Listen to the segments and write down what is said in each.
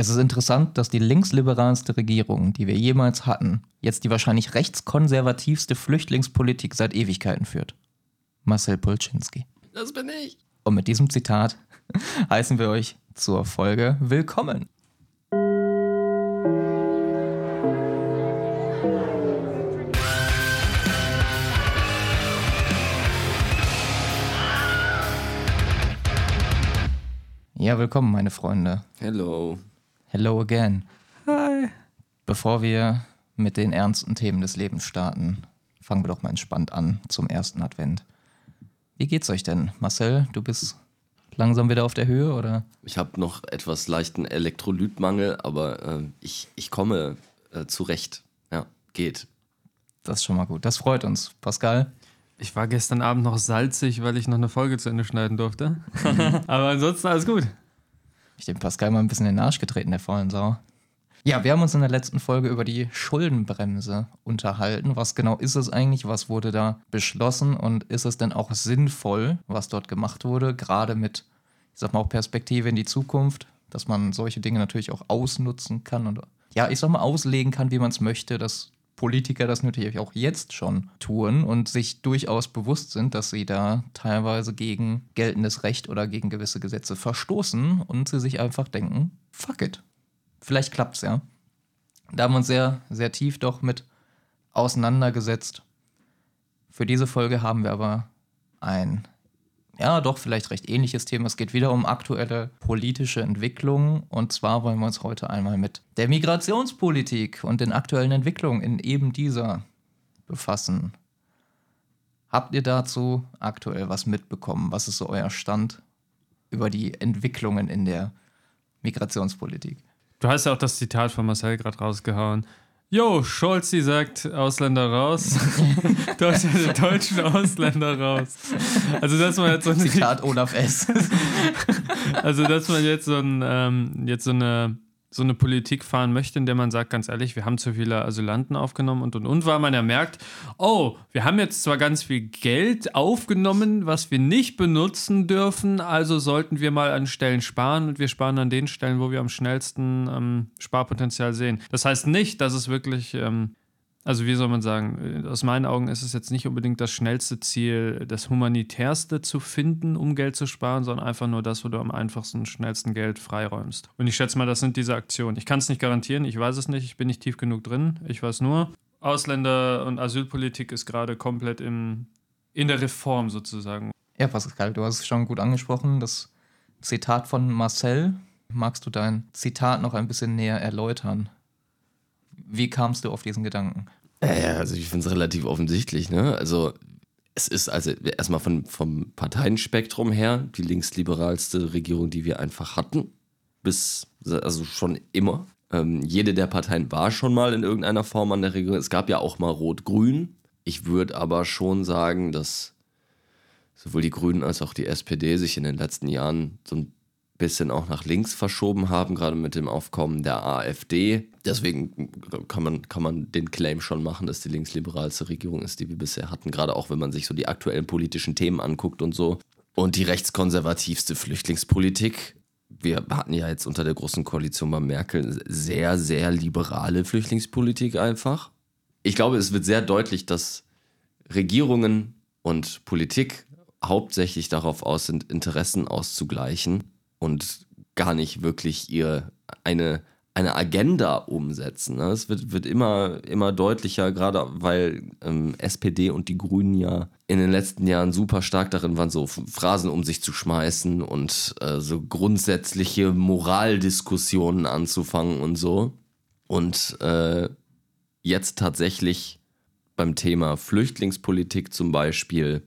Es ist interessant, dass die linksliberalste Regierung, die wir jemals hatten, jetzt die wahrscheinlich rechtskonservativste Flüchtlingspolitik seit Ewigkeiten führt. Marcel Polczynski. Das bin ich. Und mit diesem Zitat heißen wir euch zur Folge willkommen. Ja, willkommen, meine Freunde. Hello. Hello again. Hi. Bevor wir mit den ernsten Themen des Lebens starten, fangen wir doch mal entspannt an zum ersten Advent. Wie geht's euch denn? Marcel, du bist langsam wieder auf der Höhe, oder? Ich habe noch etwas leichten Elektrolytmangel, aber äh, ich, ich komme äh, zurecht. Ja, geht. Das ist schon mal gut. Das freut uns. Pascal? Ich war gestern Abend noch salzig, weil ich noch eine Folge zu Ende schneiden durfte. Aber ansonsten alles gut. Ich dem Pascal mal ein bisschen in den Arsch getreten, der faulen Sau. Ja, wir haben uns in der letzten Folge über die Schuldenbremse unterhalten. Was genau ist es eigentlich? Was wurde da beschlossen? Und ist es denn auch sinnvoll, was dort gemacht wurde? Gerade mit, ich sag mal, auch Perspektive in die Zukunft, dass man solche Dinge natürlich auch ausnutzen kann und ja, ich sag mal, auslegen kann, wie man es möchte, dass Politiker das natürlich auch jetzt schon tun und sich durchaus bewusst sind, dass sie da teilweise gegen geltendes Recht oder gegen gewisse Gesetze verstoßen und sie sich einfach denken, fuck it. Vielleicht klappt's ja. Da haben wir uns sehr, sehr tief doch mit auseinandergesetzt. Für diese Folge haben wir aber ein ja, doch vielleicht recht ähnliches Thema. Es geht wieder um aktuelle politische Entwicklungen. Und zwar wollen wir uns heute einmal mit der Migrationspolitik und den aktuellen Entwicklungen in eben dieser befassen. Habt ihr dazu aktuell was mitbekommen? Was ist so euer Stand über die Entwicklungen in der Migrationspolitik? Du hast ja auch das Zitat von Marcel gerade rausgehauen. Jo, Scholzi sagt Ausländer raus. Deutsche, deutschen Ausländer raus. Also, dass man jetzt so ein Zitat Olaf S. also, dass man jetzt so, ein, ähm, jetzt so eine so eine Politik fahren möchte, in der man sagt, ganz ehrlich, wir haben zu viele Asylanten aufgenommen und und und, weil man ja merkt, oh, wir haben jetzt zwar ganz viel Geld aufgenommen, was wir nicht benutzen dürfen, also sollten wir mal an Stellen sparen und wir sparen an den Stellen, wo wir am schnellsten ähm, Sparpotenzial sehen. Das heißt nicht, dass es wirklich ähm, also wie soll man sagen, aus meinen Augen ist es jetzt nicht unbedingt das schnellste Ziel, das humanitärste zu finden, um Geld zu sparen, sondern einfach nur das, wo du am einfachsten, schnellsten Geld freiräumst. Und ich schätze mal, das sind diese Aktionen. Ich kann es nicht garantieren, ich weiß es nicht, ich bin nicht tief genug drin. Ich weiß nur, Ausländer- und Asylpolitik ist gerade komplett im, in der Reform sozusagen. Ja, Pascal, du hast es schon gut angesprochen, das Zitat von Marcel. Magst du dein Zitat noch ein bisschen näher erläutern? Wie kamst du auf diesen Gedanken? Ja, also ich finde es relativ offensichtlich, ne? Also es ist also erstmal von, vom Parteienspektrum her die linksliberalste Regierung, die wir einfach hatten. Bis, also schon immer. Ähm, jede der Parteien war schon mal in irgendeiner Form an der Regierung. Es gab ja auch mal Rot-Grün. Ich würde aber schon sagen, dass sowohl die Grünen als auch die SPD sich in den letzten Jahren so ein bisschen auch nach links verschoben haben, gerade mit dem Aufkommen der AfD. Deswegen kann man, kann man den Claim schon machen, dass die linksliberalste Regierung ist, die wir bisher hatten, gerade auch wenn man sich so die aktuellen politischen Themen anguckt und so. Und die rechtskonservativste Flüchtlingspolitik. Wir hatten ja jetzt unter der Großen Koalition bei Merkel sehr, sehr liberale Flüchtlingspolitik einfach. Ich glaube, es wird sehr deutlich, dass Regierungen und Politik hauptsächlich darauf aus sind, Interessen auszugleichen und gar nicht wirklich ihr eine, eine Agenda umsetzen. Ne? Es wird, wird immer, immer deutlicher, gerade weil ähm, SPD und die Grünen ja in den letzten Jahren super stark darin waren, so Phrasen um sich zu schmeißen und äh, so grundsätzliche Moraldiskussionen anzufangen und so. Und äh, jetzt tatsächlich beim Thema Flüchtlingspolitik zum Beispiel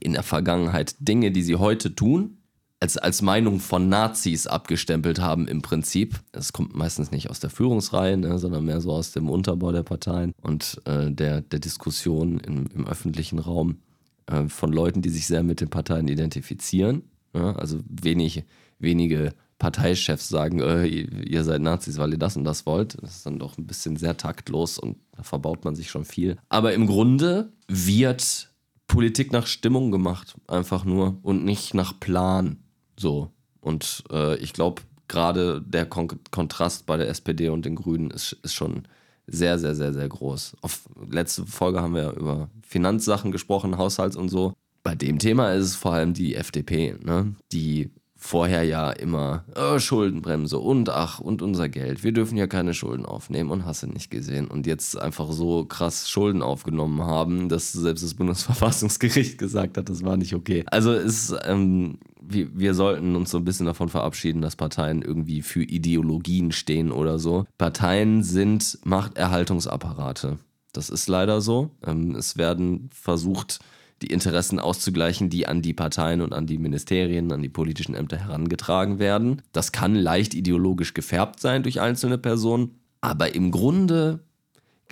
in der Vergangenheit Dinge, die sie heute tun, als, als Meinung von Nazis abgestempelt haben im Prinzip. Es kommt meistens nicht aus der Führungsreihe, ne, sondern mehr so aus dem Unterbau der Parteien und äh, der, der Diskussion im, im öffentlichen Raum äh, von Leuten, die sich sehr mit den Parteien identifizieren. Ja, also wenig, wenige Parteichefs sagen, äh, ihr seid Nazis, weil ihr das und das wollt. Das ist dann doch ein bisschen sehr taktlos und da verbaut man sich schon viel. Aber im Grunde wird Politik nach Stimmung gemacht, einfach nur und nicht nach Plan. So. Und äh, ich glaube, gerade der Kon Kontrast bei der SPD und den Grünen ist, ist schon sehr, sehr, sehr, sehr groß. Auf letzte Folge haben wir über Finanzsachen gesprochen, Haushalts und so. Bei dem Thema ist es vor allem die FDP, ne? die vorher ja immer oh, Schuldenbremse und ach und unser Geld. Wir dürfen ja keine Schulden aufnehmen und hast du nicht gesehen. Und jetzt einfach so krass Schulden aufgenommen haben, dass selbst das Bundesverfassungsgericht gesagt hat, das war nicht okay. Also es, ähm, wir, wir sollten uns so ein bisschen davon verabschieden, dass Parteien irgendwie für Ideologien stehen oder so. Parteien sind Machterhaltungsapparate. Das ist leider so. Ähm, es werden versucht, die Interessen auszugleichen, die an die Parteien und an die Ministerien, an die politischen Ämter herangetragen werden. Das kann leicht ideologisch gefärbt sein durch einzelne Personen, aber im Grunde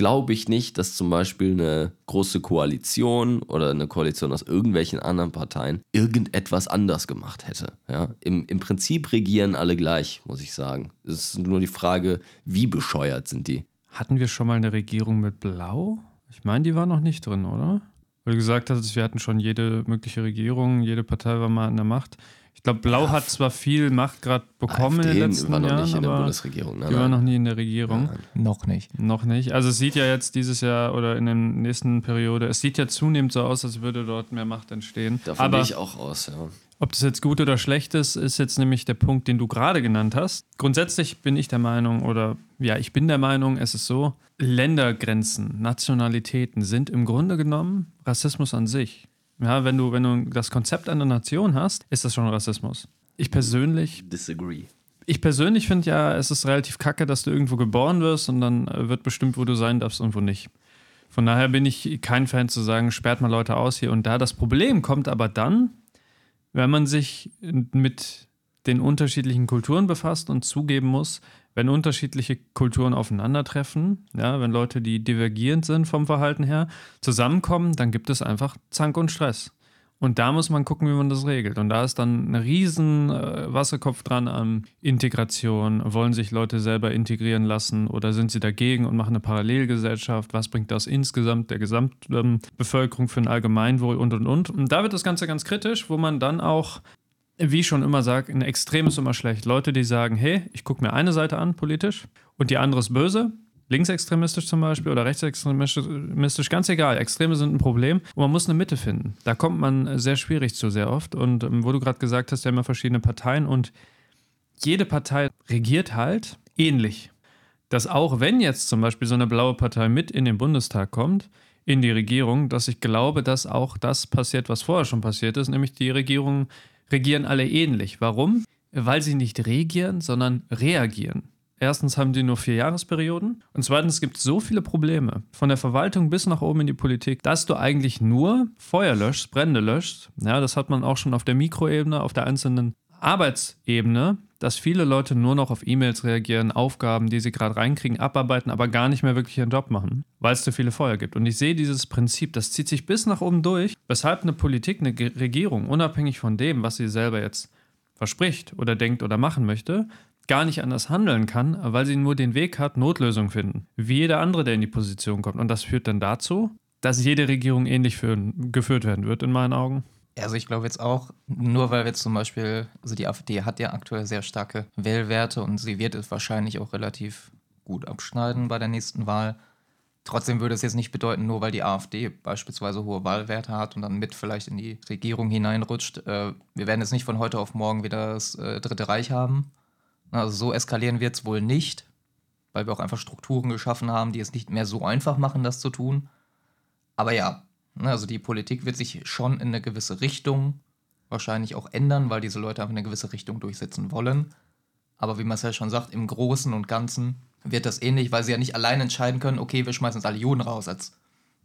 glaube ich nicht, dass zum Beispiel eine große Koalition oder eine Koalition aus irgendwelchen anderen Parteien irgendetwas anders gemacht hätte. Ja? Im, Im Prinzip regieren alle gleich, muss ich sagen. Es ist nur die Frage, wie bescheuert sind die. Hatten wir schon mal eine Regierung mit Blau? Ich meine, die war noch nicht drin, oder? Weil du gesagt hast, wir hatten schon jede mögliche Regierung, jede Partei war mal in der Macht. Ich glaube, Blau ja, hat zwar viel Macht gerade bekommen AfD in den letzten war noch Jahren, nicht in der Bundesregierung. Nein, die war noch nie in der Regierung. Nein, noch nicht. Noch nicht. Also es sieht ja jetzt dieses Jahr oder in der nächsten Periode, es sieht ja zunehmend so aus, als würde dort mehr Macht entstehen. Davon Aber gehe ich auch aus, ja. Ob das jetzt gut oder schlecht ist, ist jetzt nämlich der Punkt, den du gerade genannt hast. Grundsätzlich bin ich der Meinung, oder ja, ich bin der Meinung, es ist so, Ländergrenzen, Nationalitäten sind im Grunde genommen Rassismus an sich. Ja, wenn du, wenn du das Konzept einer Nation hast, ist das schon Rassismus. Ich persönlich. Disagree. Ich persönlich finde ja, es ist relativ kacke, dass du irgendwo geboren wirst und dann wird bestimmt, wo du sein darfst und wo nicht. Von daher bin ich kein Fan zu sagen, sperrt mal Leute aus hier und da. Das Problem kommt aber dann, wenn man sich mit den unterschiedlichen Kulturen befasst und zugeben muss, wenn unterschiedliche Kulturen aufeinandertreffen, ja, wenn Leute, die divergierend sind vom Verhalten her, zusammenkommen, dann gibt es einfach Zank und Stress. Und da muss man gucken, wie man das regelt. Und da ist dann ein riesen äh, Wasserkopf dran an Integration. Wollen sich Leute selber integrieren lassen oder sind sie dagegen und machen eine Parallelgesellschaft? Was bringt das insgesamt der Gesamtbevölkerung ähm, für ein Allgemeinwohl und und und? Und da wird das Ganze ganz kritisch, wo man dann auch wie ich schon immer sage, ein Extrem ist immer schlecht. Leute, die sagen, hey, ich gucke mir eine Seite an, politisch, und die andere ist böse, linksextremistisch zum Beispiel oder rechtsextremistisch, ganz egal. Extreme sind ein Problem und man muss eine Mitte finden. Da kommt man sehr schwierig zu, sehr oft. Und ähm, wo du gerade gesagt hast, wir haben ja verschiedene Parteien und jede Partei regiert halt ähnlich. Dass auch wenn jetzt zum Beispiel so eine blaue Partei mit in den Bundestag kommt, in die Regierung, dass ich glaube, dass auch das passiert, was vorher schon passiert ist, nämlich die Regierung regieren alle ähnlich. Warum? Weil sie nicht regieren, sondern reagieren. Erstens haben die nur vier Jahresperioden und zweitens gibt es so viele Probleme, von der Verwaltung bis nach oben in die Politik, dass du eigentlich nur Feuer löschst, Brände löschst. Ja, das hat man auch schon auf der Mikroebene, auf der einzelnen Arbeitsebene, dass viele Leute nur noch auf E-Mails reagieren, Aufgaben, die sie gerade reinkriegen, abarbeiten, aber gar nicht mehr wirklich ihren Job machen, weil es zu viele Feuer gibt. Und ich sehe dieses Prinzip, das zieht sich bis nach oben durch, weshalb eine Politik, eine Regierung, unabhängig von dem, was sie selber jetzt verspricht oder denkt oder machen möchte, gar nicht anders handeln kann, weil sie nur den Weg hat, Notlösungen finden. Wie jeder andere, der in die Position kommt. Und das führt dann dazu, dass jede Regierung ähnlich führen, geführt werden wird, in meinen Augen. Also ich glaube jetzt auch, nur weil wir zum Beispiel, also die AfD hat ja aktuell sehr starke Wählwerte und sie wird es wahrscheinlich auch relativ gut abschneiden bei der nächsten Wahl. Trotzdem würde es jetzt nicht bedeuten, nur weil die AfD beispielsweise hohe Wahlwerte hat und dann mit vielleicht in die Regierung hineinrutscht. Äh, wir werden jetzt nicht von heute auf morgen wieder das äh, Dritte Reich haben. Also so eskalieren wird es wohl nicht, weil wir auch einfach Strukturen geschaffen haben, die es nicht mehr so einfach machen, das zu tun. Aber ja, also die Politik wird sich schon in eine gewisse Richtung wahrscheinlich auch ändern, weil diese Leute einfach eine gewisse Richtung durchsetzen wollen. Aber wie Marcel schon sagt, im Großen und Ganzen wird das ähnlich, weil sie ja nicht allein entscheiden können, okay, wir schmeißen jetzt alle Juden raus als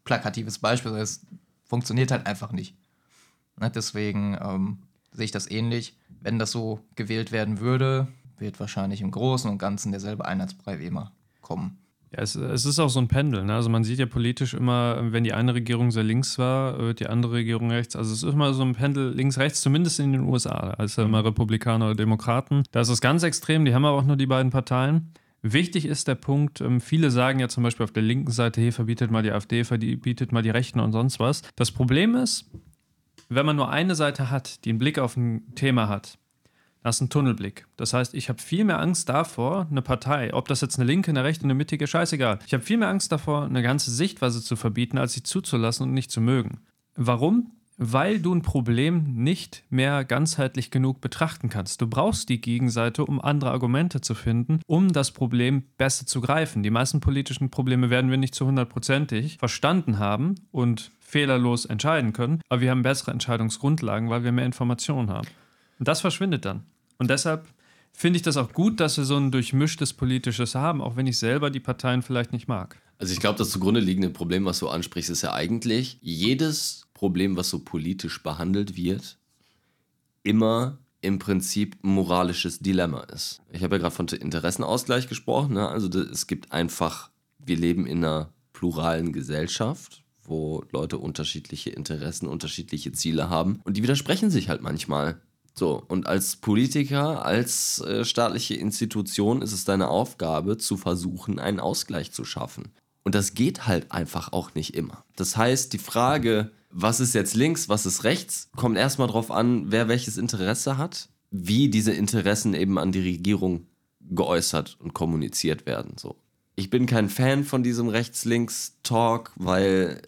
plakatives Beispiel. Es funktioniert halt einfach nicht. Ne, deswegen ähm, sehe ich das ähnlich. Wenn das so gewählt werden würde, wird wahrscheinlich im Großen und Ganzen derselbe Einheitsbrei wie immer kommen. Ja, es, es, ist auch so ein Pendel. Ne? Also man sieht ja politisch immer, wenn die eine Regierung sehr links war, wird die andere Regierung rechts. Also es ist immer so ein Pendel links-rechts, zumindest in den USA. Also immer Republikaner oder Demokraten. Da ist es ganz extrem, die haben aber auch nur die beiden Parteien. Wichtig ist der Punkt, ähm, viele sagen ja zum Beispiel auf der linken Seite, hey, verbietet mal die AfD, verbietet mal die Rechten und sonst was. Das Problem ist, wenn man nur eine Seite hat, die einen Blick auf ein Thema hat, Das ist ein Tunnelblick. Das heißt, ich habe viel mehr Angst davor, eine Partei, ob das jetzt eine linke, eine rechte, eine mittige, scheißegal. Ich habe viel mehr Angst davor, eine ganze Sichtweise zu verbieten, als sie zuzulassen und nicht zu mögen. Warum? Weil du ein Problem nicht mehr ganzheitlich genug betrachten kannst. Du brauchst die Gegenseite, um andere Argumente zu finden, um das Problem besser zu greifen. Die meisten politischen Probleme werden wir nicht zu hundertprozentig verstanden haben und fehlerlos entscheiden können, aber wir haben bessere Entscheidungsgrundlagen, weil wir mehr Informationen haben. Und das verschwindet dann. Und deshalb finde ich das auch gut, dass wir so ein durchmischtes politisches haben, auch wenn ich selber die Parteien vielleicht nicht mag. Also ich glaube, das zugrunde liegende Problem, was du ansprichst, ist ja eigentlich jedes Problem, was so politisch behandelt wird, immer im Prinzip ein moralisches Dilemma ist. Ich habe ja gerade von Interessenausgleich gesprochen. Ne? Also es gibt einfach, wir leben in einer pluralen Gesellschaft, wo Leute unterschiedliche Interessen, unterschiedliche Ziele haben und die widersprechen sich halt manchmal. So, und als Politiker, als äh, staatliche Institution ist es deine Aufgabe, zu versuchen, einen Ausgleich zu schaffen. Und das geht halt einfach auch nicht immer. Das heißt, die Frage, was ist jetzt links, was ist rechts, kommt erstmal darauf an, wer welches Interesse hat, wie diese Interessen eben an die Regierung geäußert und kommuniziert werden. So. Ich bin kein Fan von diesem Rechts-Links-Talk, weil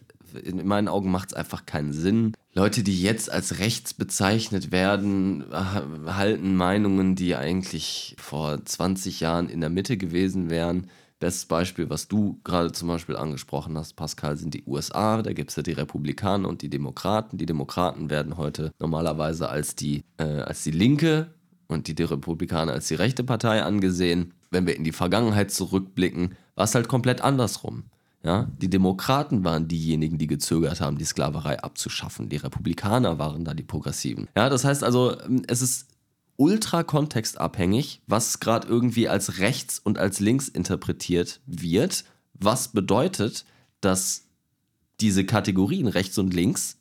in meinen Augen macht es einfach keinen Sinn. Leute, die jetzt als rechts bezeichnet werden, halten Meinungen, die eigentlich vor 20 Jahren in der Mitte gewesen wären. Bestes Beispiel, was du gerade zum Beispiel angesprochen hast, Pascal, sind die USA. Da gibt es ja die Republikaner und die Demokraten. Die Demokraten werden heute normalerweise als die, äh, als die linke und die, die Republikaner als die rechte Partei angesehen. Wenn wir in die Vergangenheit zurückblicken, war es halt komplett andersrum. Ja, die Demokraten waren diejenigen, die gezögert haben, die Sklaverei abzuschaffen. Die Republikaner waren da die Progressiven. Ja, das heißt also, es ist ultra kontextabhängig, was gerade irgendwie als rechts und als links interpretiert wird. Was bedeutet, dass diese Kategorien rechts und links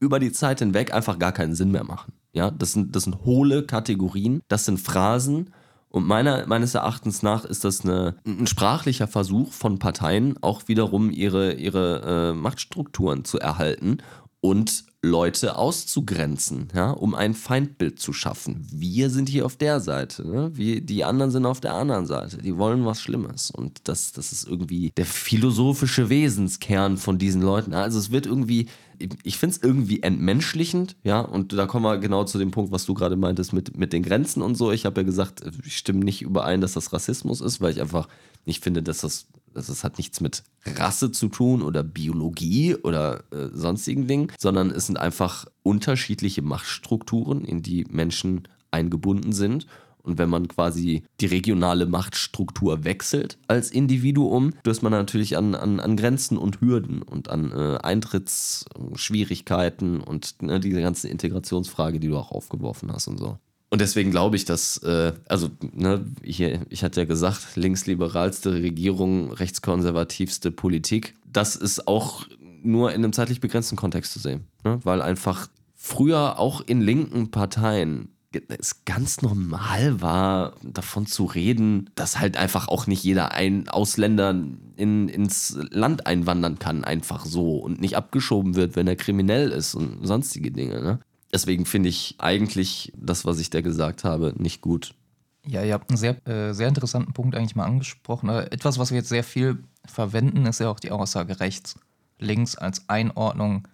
über die Zeit hinweg einfach gar keinen Sinn mehr machen. Ja, das sind, das sind hohle Kategorien, das sind Phrasen und meiner, meines Erachtens nach ist das eine, ein sprachlicher Versuch von Parteien, auch wiederum ihre, ihre äh, Machtstrukturen zu erhalten und Leute auszugrenzen, ja, um ein Feindbild zu schaffen. Wir sind hier auf der Seite, ne? Wir, die anderen sind auf der anderen Seite. Die wollen was Schlimmes. Und das, das ist irgendwie der philosophische Wesenskern von diesen Leuten. Also es wird irgendwie, ich finde es irgendwie entmenschlichend, ja, und da kommen wir genau zu dem Punkt, was du gerade meintest mit, mit den Grenzen und so. Ich habe ja gesagt, ich stimme nicht überein, dass das Rassismus ist, weil ich einfach nicht finde, dass das also es hat nichts mit Rasse zu tun oder Biologie oder äh, sonstigen Dingen, sondern es sind einfach unterschiedliche Machtstrukturen, in die Menschen eingebunden sind. Und wenn man quasi die regionale Machtstruktur wechselt als Individuum, stößt man natürlich an, an, an Grenzen und Hürden und an äh, Eintrittsschwierigkeiten und ne, diese ganze Integrationsfrage, die du auch aufgeworfen hast und so. Und deswegen glaube ich, dass, äh, also, ne, hier, ich hatte ja gesagt, linksliberalste Regierung, rechtskonservativste Politik. Das ist auch nur in einem zeitlich begrenzten Kontext zu sehen. Ne? Weil einfach früher auch in linken Parteien es ganz normal war, davon zu reden, dass halt einfach auch nicht jeder ein Ausländer in, ins Land einwandern kann, einfach so und nicht abgeschoben wird, wenn er kriminell ist und sonstige Dinge. Ne? Deswegen finde ich eigentlich das, was ich da gesagt habe, nicht gut. Ja, ihr habt einen sehr, äh, sehr interessanten Punkt eigentlich mal angesprochen. Äh, etwas, was wir jetzt sehr viel verwenden, ist ja auch die Aussage rechts, links als Einordnung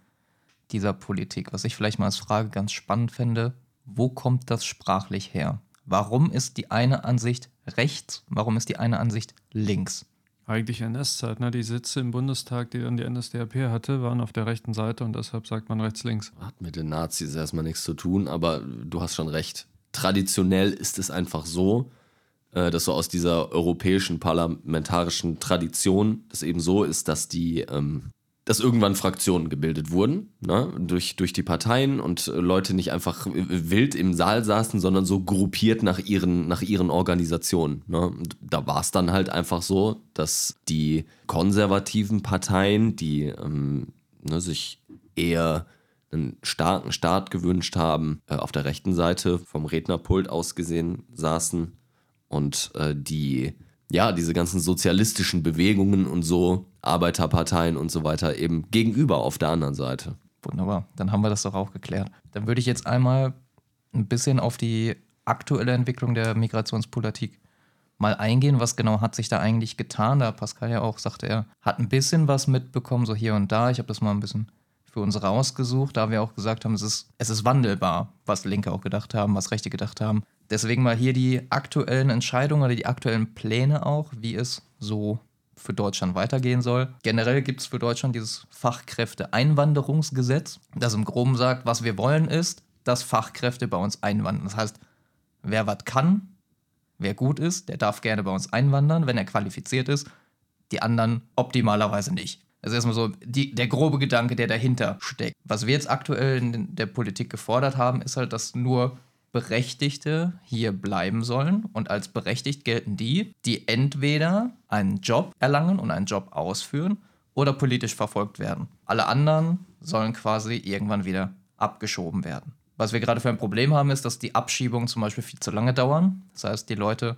dieser Politik. Was ich vielleicht mal als Frage ganz spannend fände, wo kommt das sprachlich her? Warum ist die eine Ansicht rechts? Warum ist die eine Ansicht links? Eigentlich NS-Zeit, ne? Die Sitze im Bundestag, die dann die NSDAP hatte, waren auf der rechten Seite und deshalb sagt man rechts-links. Hat mit den Nazis erstmal nichts zu tun, aber du hast schon recht. Traditionell ist es einfach so, äh, dass so aus dieser europäischen parlamentarischen Tradition es eben so ist, dass die ähm, dass irgendwann Fraktionen gebildet wurden, ne, durch, durch die Parteien und Leute nicht einfach wild im Saal saßen, sondern so gruppiert nach ihren, nach ihren Organisationen. Ne. Da war es dann halt einfach so, dass die konservativen Parteien, die ähm, ne, sich eher einen starken Staat gewünscht haben, äh, auf der rechten Seite vom Rednerpult aus gesehen saßen und äh, die ja, diese ganzen sozialistischen Bewegungen und so, Arbeiterparteien und so weiter eben gegenüber auf der anderen Seite. Wunderbar, dann haben wir das doch auch geklärt. Dann würde ich jetzt einmal ein bisschen auf die aktuelle Entwicklung der Migrationspolitik mal eingehen. Was genau hat sich da eigentlich getan? Da Pascal ja auch sagte, er hat ein bisschen was mitbekommen, so hier und da. Ich habe das mal ein bisschen für uns rausgesucht, da wir auch gesagt haben, es ist, es ist wandelbar, was Linke auch gedacht haben, was Rechte gedacht haben. Deswegen mal hier die aktuellen Entscheidungen oder die aktuellen Pläne auch, wie es so für Deutschland weitergehen soll. Generell gibt es für Deutschland dieses Fachkräfteeinwanderungsgesetz, das im Groben sagt, was wir wollen ist, dass Fachkräfte bei uns einwandern. Das heißt, wer was kann, wer gut ist, der darf gerne bei uns einwandern, wenn er qualifiziert ist. Die anderen optimalerweise nicht. Das ist erstmal so die, der grobe Gedanke, der dahinter steckt. Was wir jetzt aktuell in der Politik gefordert haben, ist halt, dass nur Berechtigte hier bleiben sollen. Und als berechtigt gelten die, die entweder einen Job erlangen und einen Job ausführen oder politisch verfolgt werden. Alle anderen sollen quasi irgendwann wieder abgeschoben werden. Was wir gerade für ein Problem haben, ist, dass die Abschiebungen zum Beispiel viel zu lange dauern. Das heißt, die Leute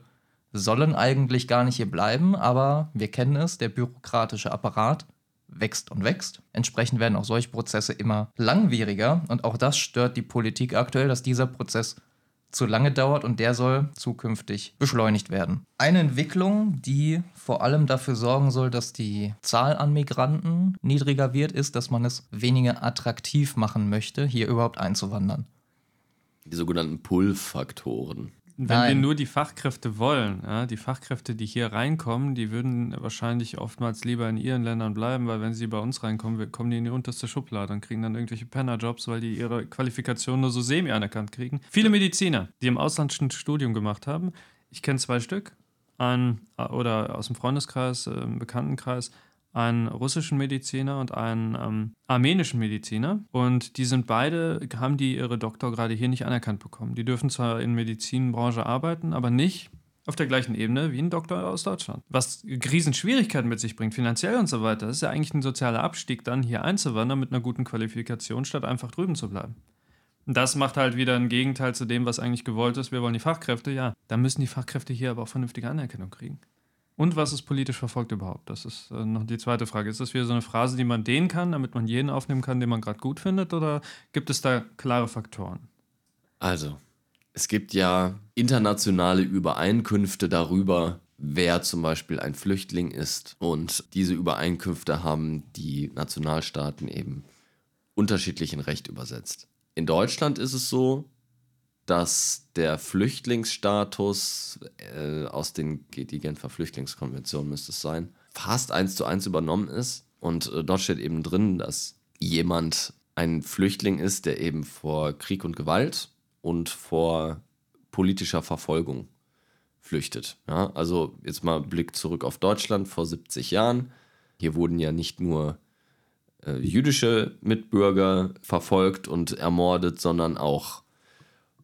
sollen eigentlich gar nicht hier bleiben, aber wir kennen es, der bürokratische Apparat wächst und wächst. Entsprechend werden auch solche Prozesse immer langwieriger und auch das stört die Politik aktuell, dass dieser Prozess zu lange dauert und der soll zukünftig beschleunigt werden. Eine Entwicklung, die vor allem dafür sorgen soll, dass die Zahl an Migranten niedriger wird, ist, dass man es weniger attraktiv machen möchte, hier überhaupt einzuwandern. Die sogenannten Pull-Faktoren. Wenn Nein. wir nur die Fachkräfte wollen, ja, die Fachkräfte, die hier reinkommen, die würden wahrscheinlich oftmals lieber in ihren Ländern bleiben, weil wenn sie bei uns reinkommen, kommen die in die unterste Schublade und kriegen dann irgendwelche Pennerjobs, weil die ihre Qualifikation nur so semi anerkannt kriegen. Viele Mediziner, die im Ausland ein Studium gemacht haben, ich kenne zwei Stück, ein, oder aus dem Freundeskreis, äh, im Bekanntenkreis, einen russischen Mediziner und einen ähm, armenischen Mediziner. Und die sind beide, haben die ihre Doktorgrade hier nicht anerkannt bekommen. Die dürfen zwar in Medizinbranche arbeiten, aber nicht auf der gleichen Ebene wie ein Doktor aus Deutschland. Was Riesenschwierigkeiten mit sich bringt, finanziell und so weiter. Das ist ja eigentlich ein sozialer Abstieg, dann hier einzuwandern mit einer guten Qualifikation, statt einfach drüben zu bleiben. Und das macht halt wieder ein Gegenteil zu dem, was eigentlich gewollt ist. Wir wollen die Fachkräfte, ja. Da müssen die Fachkräfte hier aber auch vernünftige Anerkennung kriegen. Und was ist politisch verfolgt überhaupt? Das ist äh, noch die zweite Frage. Ist das wieder so eine Phrase, die man dehnen kann, damit man jeden aufnehmen kann, den man gerade gut findet? Oder gibt es da klare Faktoren? Also, es gibt ja internationale Übereinkünfte darüber, wer zum Beispiel ein Flüchtling ist. Und diese Übereinkünfte haben die Nationalstaaten eben unterschiedlich in Recht übersetzt. In Deutschland ist es so, dass der Flüchtlingsstatus äh, aus den die Genfer Flüchtlingskonvention müsste es sein, fast eins zu eins übernommen ist. Und äh, dort steht eben drin, dass jemand ein Flüchtling ist, der eben vor Krieg und Gewalt und vor politischer Verfolgung flüchtet. Ja, also jetzt mal Blick zurück auf Deutschland vor 70 Jahren. Hier wurden ja nicht nur äh, jüdische Mitbürger verfolgt und ermordet, sondern auch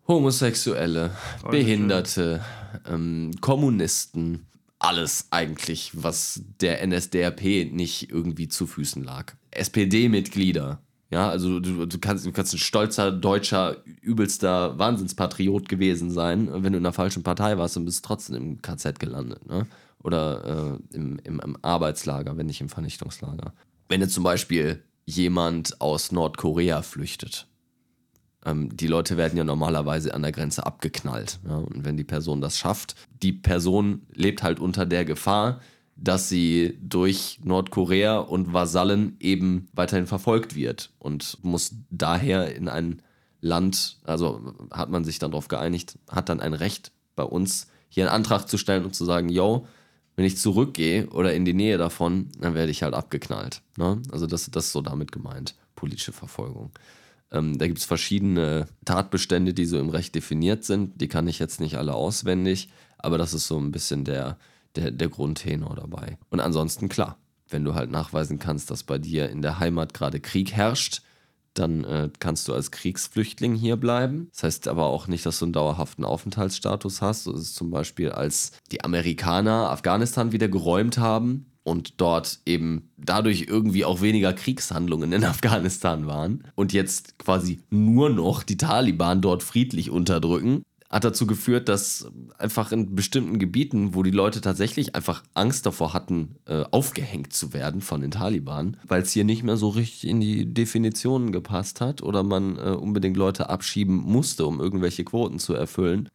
Homosexuelle, Behinderte, ähm, Kommunisten, alles eigentlich, was der NSDAP nicht irgendwie zu Füßen lag. SPD-Mitglieder. Ja, also du, du, kannst, du kannst ein stolzer, deutscher, übelster Wahnsinnspatriot gewesen sein, wenn du in einer falschen Partei warst und bist trotzdem im KZ gelandet. Ne? Oder äh, im, im, im Arbeitslager, wenn nicht im Vernichtungslager. Wenn jetzt zum Beispiel jemand aus Nordkorea flüchtet, ähm, die Leute werden ja normalerweise an der Grenze abgeknallt. Ja? Und wenn die Person das schafft, die Person lebt halt unter der Gefahr, dass sie durch Nordkorea und Vasallen eben weiterhin verfolgt wird und muss daher in ein Land, also hat man sich dann darauf geeinigt, hat dann ein Recht bei uns hier einen Antrag zu stellen und zu sagen, yo, wenn ich zurückgehe oder in die Nähe davon, dann werde ich halt abgeknallt. Ne? Also das, das ist so damit gemeint, politische Verfolgung. Ähm, da gibt es verschiedene Tatbestände, die so im Recht definiert sind. Die kann ich jetzt nicht alle auswendig, aber das ist so ein bisschen der, der, der Grundtenor dabei. Und ansonsten klar, wenn du halt nachweisen kannst, dass bei dir in der Heimat gerade Krieg herrscht, dann äh, kannst du als Kriegsflüchtling hier bleiben. Das heißt aber auch nicht, dass du einen dauerhaften Aufenthaltsstatus hast. Das ist zum Beispiel, als die Amerikaner Afghanistan wieder geräumt haben, und dort eben dadurch irgendwie auch weniger Kriegshandlungen in Afghanistan waren und jetzt quasi nur noch die Taliban dort friedlich unterdrücken, hat dazu geführt, dass einfach in bestimmten Gebieten, wo die Leute tatsächlich einfach Angst davor hatten, äh, aufgehängt zu werden von den Taliban, weil es hier nicht mehr so richtig in die Definitionen gepasst hat oder man äh, unbedingt Leute abschieben musste, um irgendwelche Quoten zu erfüllen,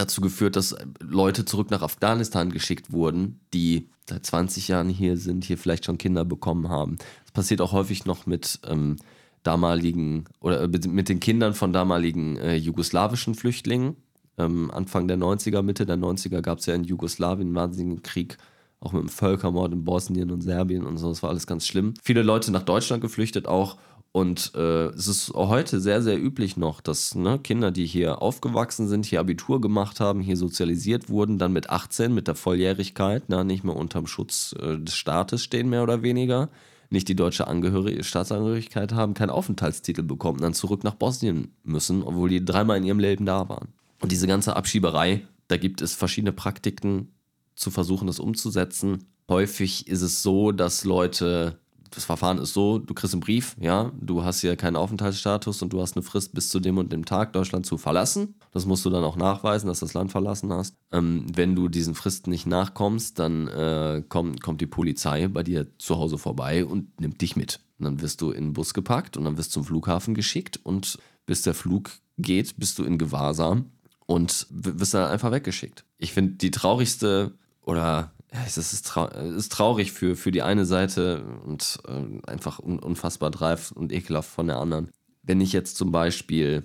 dazu geführt, dass Leute zurück nach Afghanistan geschickt wurden, die seit 20 Jahren hier sind, hier vielleicht schon Kinder bekommen haben. Das passiert auch häufig noch mit ähm, damaligen oder mit den Kindern von damaligen äh, jugoslawischen Flüchtlingen. Ähm, Anfang der 90er, Mitte der 90er gab es ja in Jugoslawien einen wahnsinnigen Krieg, auch mit dem Völkermord in Bosnien und Serbien und so. Das war alles ganz schlimm. Viele Leute nach Deutschland geflüchtet auch. Und äh, es ist heute sehr, sehr üblich noch, dass ne, Kinder, die hier aufgewachsen sind, hier Abitur gemacht haben, hier sozialisiert wurden, dann mit 18, mit der Volljährigkeit, na, nicht mehr unterm Schutz äh, des Staates stehen, mehr oder weniger, nicht die deutsche Angehörig Staatsangehörigkeit haben, keinen Aufenthaltstitel bekommen, dann zurück nach Bosnien müssen, obwohl die dreimal in ihrem Leben da waren. Und diese ganze Abschieberei, da gibt es verschiedene Praktiken zu versuchen, das umzusetzen. Häufig ist es so, dass Leute das Verfahren ist so, du kriegst einen Brief, ja, du hast hier keinen Aufenthaltsstatus und du hast eine Frist bis zu dem und dem Tag Deutschland zu verlassen. Das musst du dann auch nachweisen, dass du das Land verlassen hast. Ähm, wenn du diesen Fristen nicht nachkommst, dann äh, kommt, kommt die Polizei bei dir zu Hause vorbei und nimmt dich mit. Und dann wirst du in den Bus gepackt und dann wirst du zum Flughafen geschickt und bis der Flug geht, bist du in Gewahrsam und wirst dann einfach weggeschickt. Ich finde die traurigste oder es ist, trau ist traurig für, für die eine Seite und äh, einfach un unfassbar dreif und ekelhaft von der anderen. Wenn ich jetzt zum Beispiel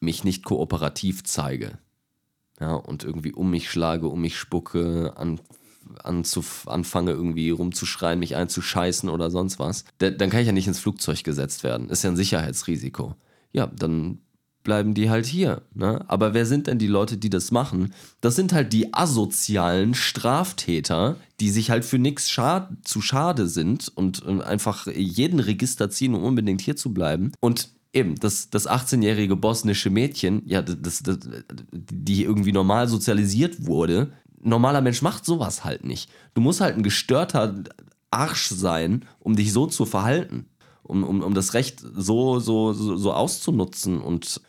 mich nicht kooperativ zeige ja, und irgendwie um mich schlage, um mich spucke, an, anfange irgendwie rumzuschreien, mich einzuscheißen oder sonst was, dann kann ich ja nicht ins Flugzeug gesetzt werden. Ist ja ein Sicherheitsrisiko. Ja, dann bleiben die halt hier. Ne? Aber wer sind denn die Leute, die das machen? Das sind halt die asozialen Straftäter, die sich halt für nichts schad zu schade sind und äh, einfach jeden Register ziehen, um unbedingt hier zu bleiben. Und eben, das, das 18-jährige bosnische Mädchen, ja, das, das, die irgendwie normal sozialisiert wurde, normaler Mensch macht sowas halt nicht. Du musst halt ein gestörter Arsch sein, um dich so zu verhalten. Um, um, um das Recht so, so, so, so auszunutzen und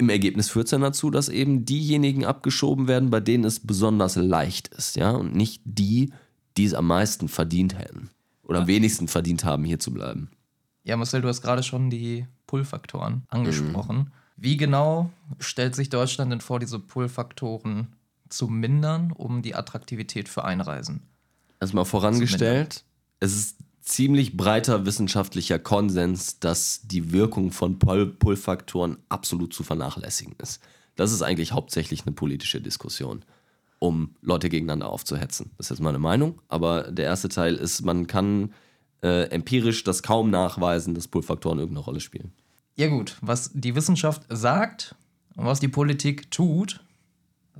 im Ergebnis führt es dann dazu, dass eben diejenigen abgeschoben werden, bei denen es besonders leicht ist, ja, und nicht die, die es am meisten verdient hätten oder am wenigsten verdient haben, hier zu bleiben. Ja, Marcel, du hast gerade schon die Pull-Faktoren angesprochen. Mhm. Wie genau stellt sich Deutschland denn vor, diese Pull-Faktoren zu mindern, um die Attraktivität für Einreisen? Erstmal vorangestellt, es ist ziemlich breiter wissenschaftlicher Konsens, dass die Wirkung von Pull-Faktoren absolut zu vernachlässigen ist. Das ist eigentlich hauptsächlich eine politische Diskussion, um Leute gegeneinander aufzuhetzen. Das ist jetzt meine Meinung, aber der erste Teil ist, man kann äh, empirisch das kaum nachweisen, dass Pull-Faktoren irgendeine Rolle spielen. Ja gut, was die Wissenschaft sagt und was die Politik tut,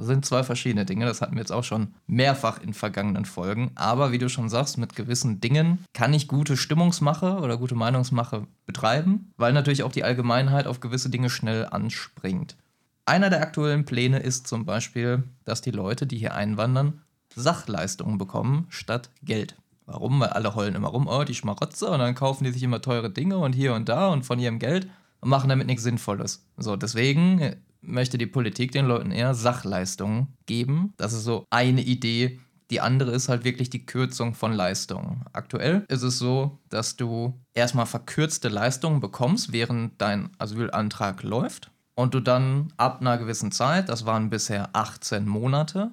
das sind zwei verschiedene Dinge, das hatten wir jetzt auch schon mehrfach in vergangenen Folgen. Aber wie du schon sagst, mit gewissen Dingen kann ich gute Stimmungsmache oder gute Meinungsmache betreiben, weil natürlich auch die Allgemeinheit auf gewisse Dinge schnell anspringt. Einer der aktuellen Pläne ist zum Beispiel, dass die Leute, die hier einwandern, Sachleistungen bekommen statt Geld. Warum? Weil alle heulen immer rum, oh, die Schmarotzer, und dann kaufen die sich immer teure Dinge und hier und da und von ihrem Geld und machen damit nichts Sinnvolles. So, deswegen möchte die Politik den Leuten eher Sachleistungen geben. Das ist so eine Idee. Die andere ist halt wirklich die Kürzung von Leistungen. Aktuell ist es so, dass du erstmal verkürzte Leistungen bekommst, während dein Asylantrag läuft. Und du dann ab einer gewissen Zeit, das waren bisher 18 Monate,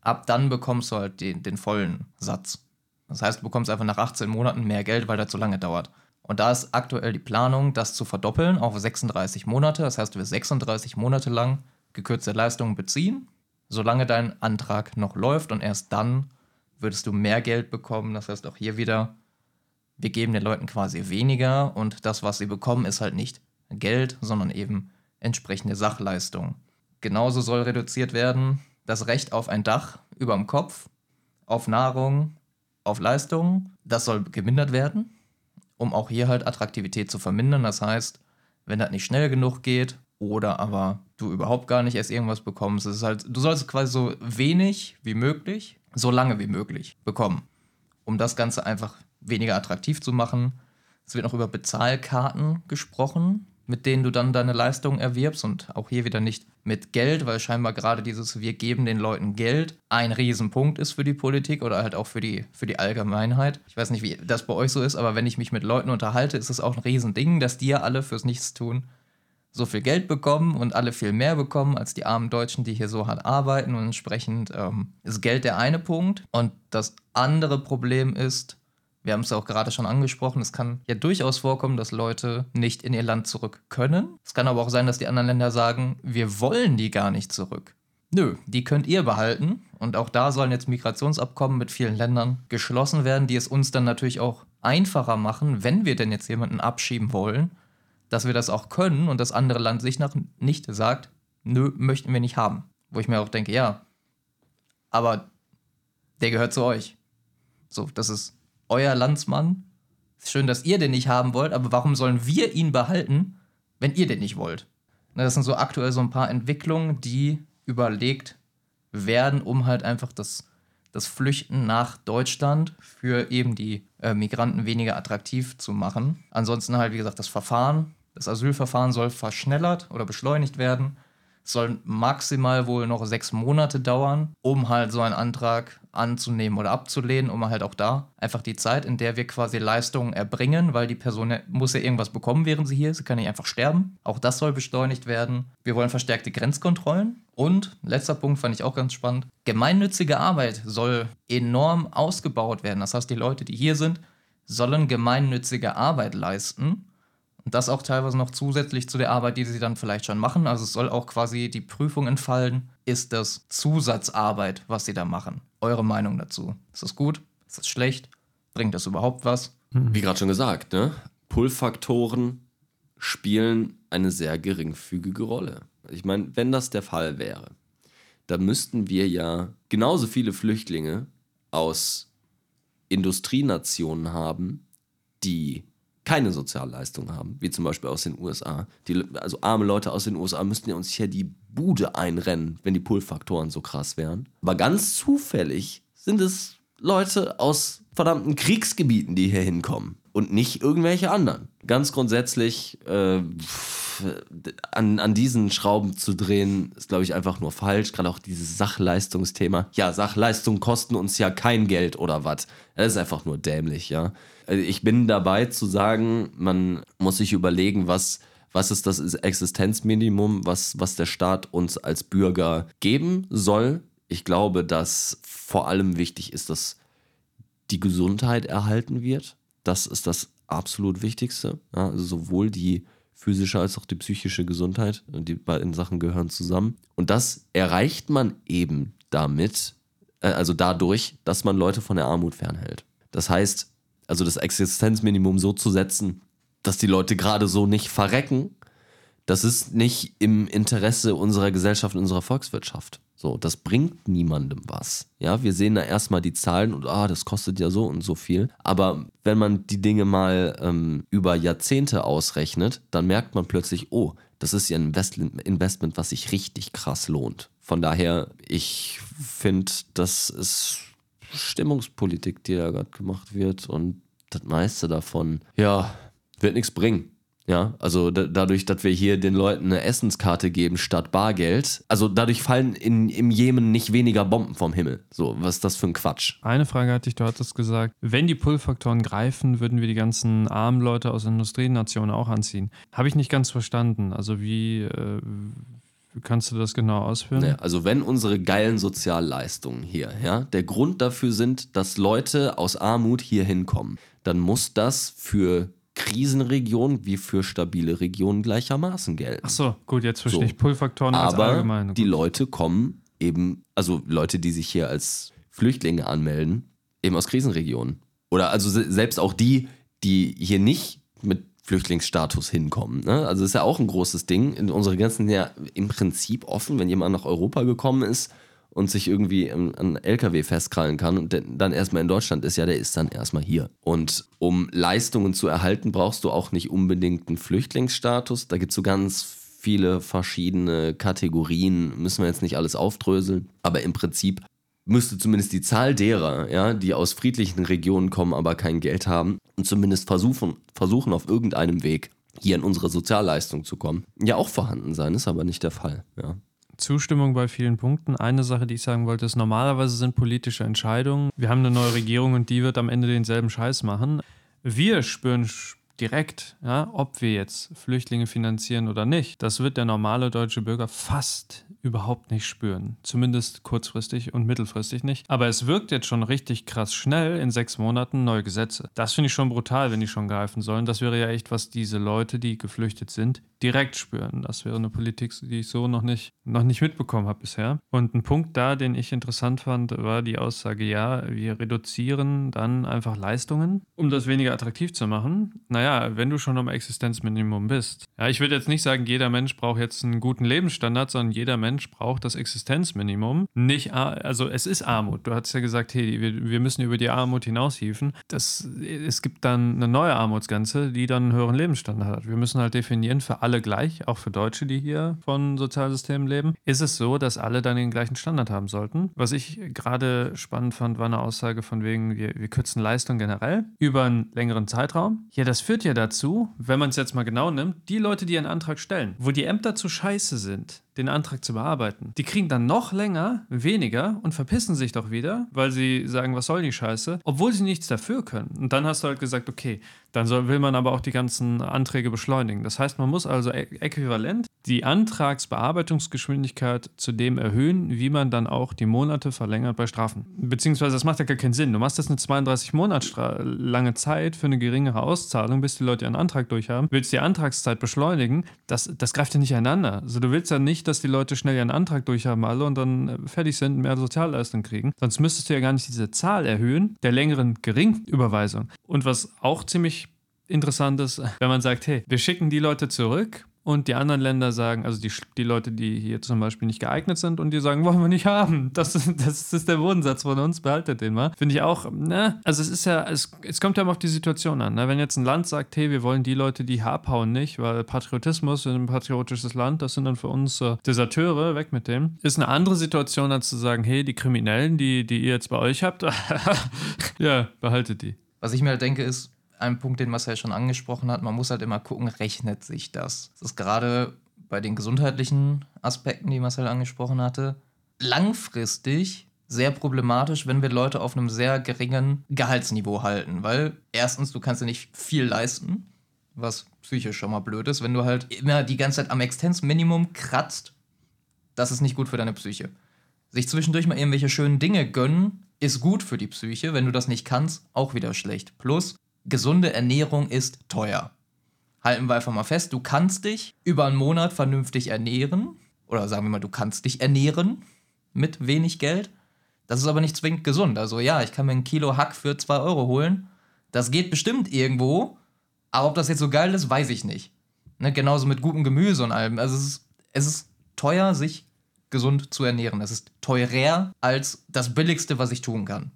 ab dann bekommst du halt den, den vollen Satz. Das heißt, du bekommst einfach nach 18 Monaten mehr Geld, weil das zu lange dauert. Und da ist aktuell die Planung, das zu verdoppeln auf 36 Monate. Das heißt, du wirst 36 Monate lang gekürzte Leistungen beziehen, solange dein Antrag noch läuft und erst dann würdest du mehr Geld bekommen. Das heißt auch hier wieder, wir geben den Leuten quasi weniger und das, was sie bekommen, ist halt nicht Geld, sondern eben entsprechende Sachleistungen. Genauso soll reduziert werden das Recht auf ein Dach über dem Kopf, auf Nahrung, auf Leistungen. Das soll gemindert werden um auch hier halt Attraktivität zu vermindern. Das heißt, wenn das nicht schnell genug geht oder aber du überhaupt gar nicht erst irgendwas bekommst, ist halt, du sollst quasi so wenig wie möglich, so lange wie möglich bekommen, um das Ganze einfach weniger attraktiv zu machen. Es wird noch über Bezahlkarten gesprochen mit denen du dann deine Leistungen erwirbst und auch hier wieder nicht mit Geld, weil scheinbar gerade dieses wir geben den Leuten Geld ein Riesenpunkt ist für die Politik oder halt auch für die, für die Allgemeinheit. Ich weiß nicht, wie das bei euch so ist, aber wenn ich mich mit Leuten unterhalte, ist es auch ein Riesending, dass die ja alle fürs Nichts tun so viel Geld bekommen und alle viel mehr bekommen als die armen Deutschen, die hier so hart arbeiten. Und entsprechend ähm, ist Geld der eine Punkt. Und das andere Problem ist, wir haben es auch gerade schon angesprochen, es kann ja durchaus vorkommen, dass Leute nicht in ihr Land zurück können. Es kann aber auch sein, dass die anderen Länder sagen, wir wollen die gar nicht zurück. Nö, die könnt ihr behalten. Und auch da sollen jetzt Migrationsabkommen mit vielen Ländern geschlossen werden, die es uns dann natürlich auch einfacher machen, wenn wir denn jetzt jemanden abschieben wollen, dass wir das auch können und das andere Land sich nach nicht sagt, nö, möchten wir nicht haben. Wo ich mir auch denke, ja, aber der gehört zu euch. So, das ist euer Landsmann. Ist schön, dass ihr den nicht haben wollt, aber warum sollen wir ihn behalten, wenn ihr den nicht wollt? Das sind so aktuell so ein paar Entwicklungen, die überlegt werden, um halt einfach das, das Flüchten nach Deutschland für eben die äh, Migranten weniger attraktiv zu machen. Ansonsten halt, wie gesagt, das Verfahren, das Asylverfahren soll verschnellert oder beschleunigt werden. Es soll maximal wohl noch sechs Monate dauern, um halt so einen Antrag anzunehmen oder abzulehnen, um halt auch da einfach die Zeit, in der wir quasi Leistungen erbringen, weil die Person muss ja irgendwas bekommen, während sie hier ist, sie kann nicht einfach sterben. Auch das soll beschleunigt werden. Wir wollen verstärkte Grenzkontrollen und letzter Punkt fand ich auch ganz spannend. Gemeinnützige Arbeit soll enorm ausgebaut werden. Das heißt, die Leute, die hier sind, sollen gemeinnützige Arbeit leisten. Und das auch teilweise noch zusätzlich zu der Arbeit, die sie dann vielleicht schon machen. Also es soll auch quasi die Prüfung entfallen. Ist das Zusatzarbeit, was sie da machen? Eure Meinung dazu? Ist das gut? Ist das schlecht? Bringt das überhaupt was? Wie gerade schon gesagt, ne? Pull-Faktoren spielen eine sehr geringfügige Rolle. Ich meine, wenn das der Fall wäre, dann müssten wir ja genauso viele Flüchtlinge aus Industrienationen haben, die keine Sozialleistungen haben, wie zum Beispiel aus den USA. Die, also arme Leute aus den USA müssten ja uns hier die Bude einrennen, wenn die Pull-Faktoren so krass wären. Aber ganz zufällig sind es Leute aus verdammten Kriegsgebieten, die hier hinkommen und nicht irgendwelche anderen. Ganz grundsätzlich äh, an, an diesen Schrauben zu drehen, ist, glaube ich, einfach nur falsch. Gerade auch dieses Sachleistungsthema. Ja, Sachleistungen kosten uns ja kein Geld oder was. Das ist einfach nur dämlich, ja. Also ich bin dabei zu sagen, man muss sich überlegen, was, was ist das Existenzminimum, was, was der Staat uns als Bürger geben soll. Ich glaube, dass vor allem wichtig ist, dass die Gesundheit erhalten wird. Das ist das absolut Wichtigste. Ja, also sowohl die physische als auch die psychische Gesundheit. Die beiden Sachen gehören zusammen. Und das erreicht man eben damit, äh, also dadurch, dass man Leute von der Armut fernhält. Das heißt, also das Existenzminimum so zu setzen, dass die Leute gerade so nicht verrecken, das ist nicht im Interesse unserer Gesellschaft, unserer Volkswirtschaft. So, das bringt niemandem was. Ja, wir sehen da erstmal die Zahlen und ah, das kostet ja so und so viel. Aber wenn man die Dinge mal ähm, über Jahrzehnte ausrechnet, dann merkt man plötzlich, oh, das ist ja ein Investment, was sich richtig krass lohnt. Von daher, ich finde, das ist Stimmungspolitik, die da gerade gemacht wird und das meiste davon, ja, wird nichts bringen. Ja, also da, dadurch, dass wir hier den Leuten eine Essenskarte geben statt Bargeld, also dadurch fallen in, im Jemen nicht weniger Bomben vom Himmel. So, was ist das für ein Quatsch? Eine Frage hatte ich, du hattest gesagt, wenn die Pull-Faktoren greifen, würden wir die ganzen armen Leute aus Industrienationen auch anziehen. Habe ich nicht ganz verstanden. Also wie, äh, kannst du das genau ausführen? Ja, also wenn unsere geilen Sozialleistungen hier, ja, der Grund dafür sind, dass Leute aus Armut hier hinkommen, dann muss das für Krisenregionen wie für stabile Regionen gleichermaßen gelten. Ach so, gut, jetzt verstehe so. ich Pull-Faktoren als Aber allgemein. die Leute kommen eben, also Leute, die sich hier als Flüchtlinge anmelden, eben aus Krisenregionen. Oder also selbst auch die, die hier nicht mit Flüchtlingsstatus hinkommen. Ne? Also ist ja auch ein großes Ding. Unsere Grenzen sind ja im Prinzip offen, wenn jemand nach Europa gekommen ist und sich irgendwie an LKW festkrallen kann und dann erstmal in Deutschland ist, ja, der ist dann erstmal hier. Und um Leistungen zu erhalten, brauchst du auch nicht unbedingt einen Flüchtlingsstatus. Da gibt es so ganz viele verschiedene Kategorien, müssen wir jetzt nicht alles aufdröseln, aber im Prinzip müsste zumindest die Zahl derer, ja, die aus friedlichen Regionen kommen, aber kein Geld haben und zumindest versuchen, versuchen auf irgendeinem Weg hier in unsere Sozialleistung zu kommen, ja auch vorhanden sein, ist aber nicht der Fall. Ja. Zustimmung bei vielen Punkten. Eine Sache, die ich sagen wollte, ist, normalerweise sind politische Entscheidungen. Wir haben eine neue Regierung und die wird am Ende denselben Scheiß machen. Wir spüren direkt, ja, ob wir jetzt Flüchtlinge finanzieren oder nicht, das wird der normale deutsche Bürger fast überhaupt nicht spüren. Zumindest kurzfristig und mittelfristig nicht. Aber es wirkt jetzt schon richtig krass schnell in sechs Monaten neue Gesetze. Das finde ich schon brutal, wenn die schon greifen sollen. Das wäre ja echt, was diese Leute, die geflüchtet sind, direkt spüren. Das wäre eine Politik, die ich so noch nicht, noch nicht mitbekommen habe bisher. Und ein Punkt da, den ich interessant fand, war die Aussage, ja, wir reduzieren dann einfach Leistungen, um das weniger attraktiv zu machen. Naja, wenn du schon am Existenzminimum bist. Ja, ich würde jetzt nicht sagen, jeder Mensch braucht jetzt einen guten Lebensstandard, sondern jeder Mensch braucht das Existenzminimum. Nicht, also es ist Armut. Du hast ja gesagt, hey, wir, wir müssen über die Armut hinaushieven. Das, es gibt dann eine neue Armutsgrenze, die dann einen höheren Lebensstandard hat. Wir müssen halt definieren für alle alle gleich, auch für Deutsche, die hier von Sozialsystemen leben, ist es so, dass alle dann den gleichen Standard haben sollten. Was ich gerade spannend fand, war eine Aussage von wegen, wir, wir kürzen Leistung generell über einen längeren Zeitraum. Ja, das führt ja dazu, wenn man es jetzt mal genau nimmt, die Leute, die einen Antrag stellen, wo die Ämter zu scheiße sind, den Antrag zu bearbeiten. Die kriegen dann noch länger weniger und verpissen sich doch wieder, weil sie sagen, was soll die Scheiße, obwohl sie nichts dafür können. Und dann hast du halt gesagt, okay, dann soll, will man aber auch die ganzen Anträge beschleunigen. Das heißt, man muss also äquivalent die Antragsbearbeitungsgeschwindigkeit zu dem erhöhen, wie man dann auch die Monate verlängert bei Strafen. Beziehungsweise das macht ja gar keinen Sinn. Du machst jetzt eine 32 Monats lange Zeit für eine geringere Auszahlung, bis die Leute ihren Antrag durchhaben, willst die Antragszeit beschleunigen, das, das greift ja nicht einander. Also du willst ja nicht, dass die Leute schnell ihren Antrag durchhaben alle und dann äh, fertig sind mehr Sozialleistungen kriegen. Sonst müsstest du ja gar nicht diese Zahl erhöhen der längeren Geringüberweisung. Und was auch ziemlich interessant ist, wenn man sagt, hey, wir schicken die Leute zurück und die anderen Länder sagen, also die, die Leute, die hier zum Beispiel nicht geeignet sind und die sagen, wollen wir nicht haben. Das, das ist der Bodensatz von uns, behaltet den mal. Finde ich auch, ne? Also es ist ja, es, es kommt ja immer auf die Situation an. Ne? Wenn jetzt ein Land sagt, hey, wir wollen die Leute, die abhauen, nicht, weil Patriotismus in ein patriotisches Land, das sind dann für uns äh, Deserteure, weg mit dem. Ist eine andere Situation, als zu sagen, hey, die Kriminellen, die, die ihr jetzt bei euch habt, ja, behaltet die. Was ich mir halt denke, ist, ein Punkt, den Marcel schon angesprochen hat, man muss halt immer gucken, rechnet sich das. Das ist gerade bei den gesundheitlichen Aspekten, die Marcel angesprochen hatte, langfristig sehr problematisch, wenn wir Leute auf einem sehr geringen Gehaltsniveau halten, weil erstens, du kannst ja nicht viel leisten, was psychisch schon mal blöd ist, wenn du halt immer die ganze Zeit am Existenzminimum kratzt, das ist nicht gut für deine Psyche. Sich zwischendurch mal irgendwelche schönen Dinge gönnen, ist gut für die Psyche, wenn du das nicht kannst, auch wieder schlecht. Plus, gesunde Ernährung ist teuer. Halten wir einfach mal fest, du kannst dich über einen Monat vernünftig ernähren. Oder sagen wir mal, du kannst dich ernähren mit wenig Geld. Das ist aber nicht zwingend gesund. Also ja, ich kann mir ein Kilo Hack für 2 Euro holen. Das geht bestimmt irgendwo. Aber ob das jetzt so geil ist, weiß ich nicht. Ne, genauso mit gutem Gemüse und allem. Also es ist, es ist teuer, sich gesund zu ernähren. Es ist teurer als das Billigste, was ich tun kann.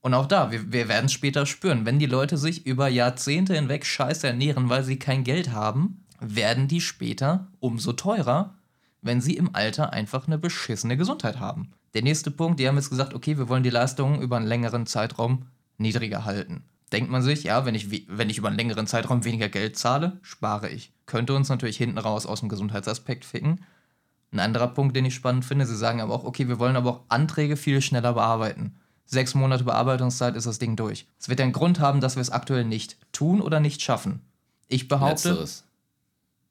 Und auch da, wir, wir werden es später spüren. Wenn die Leute sich über Jahrzehnte hinweg scheiße ernähren, weil sie kein Geld haben, werden die später umso teurer, wenn sie im Alter einfach eine beschissene Gesundheit haben. Der nächste Punkt, die haben jetzt gesagt, okay, wir wollen die Leistungen über einen längeren Zeitraum niedriger halten. Denkt man sich, ja, wenn ich, wenn ich über einen längeren Zeitraum weniger Geld zahle, spare ich. Könnte uns natürlich hinten raus aus dem Gesundheitsaspekt ficken. Ein anderer Punkt, den ich spannend finde, sie sagen aber auch, okay, wir wollen aber auch Anträge viel schneller bearbeiten sechs Monate Bearbeitungszeit ist das Ding durch. Es wird einen Grund haben, dass wir es aktuell nicht tun oder nicht schaffen. Ich behaupte, Letzteres.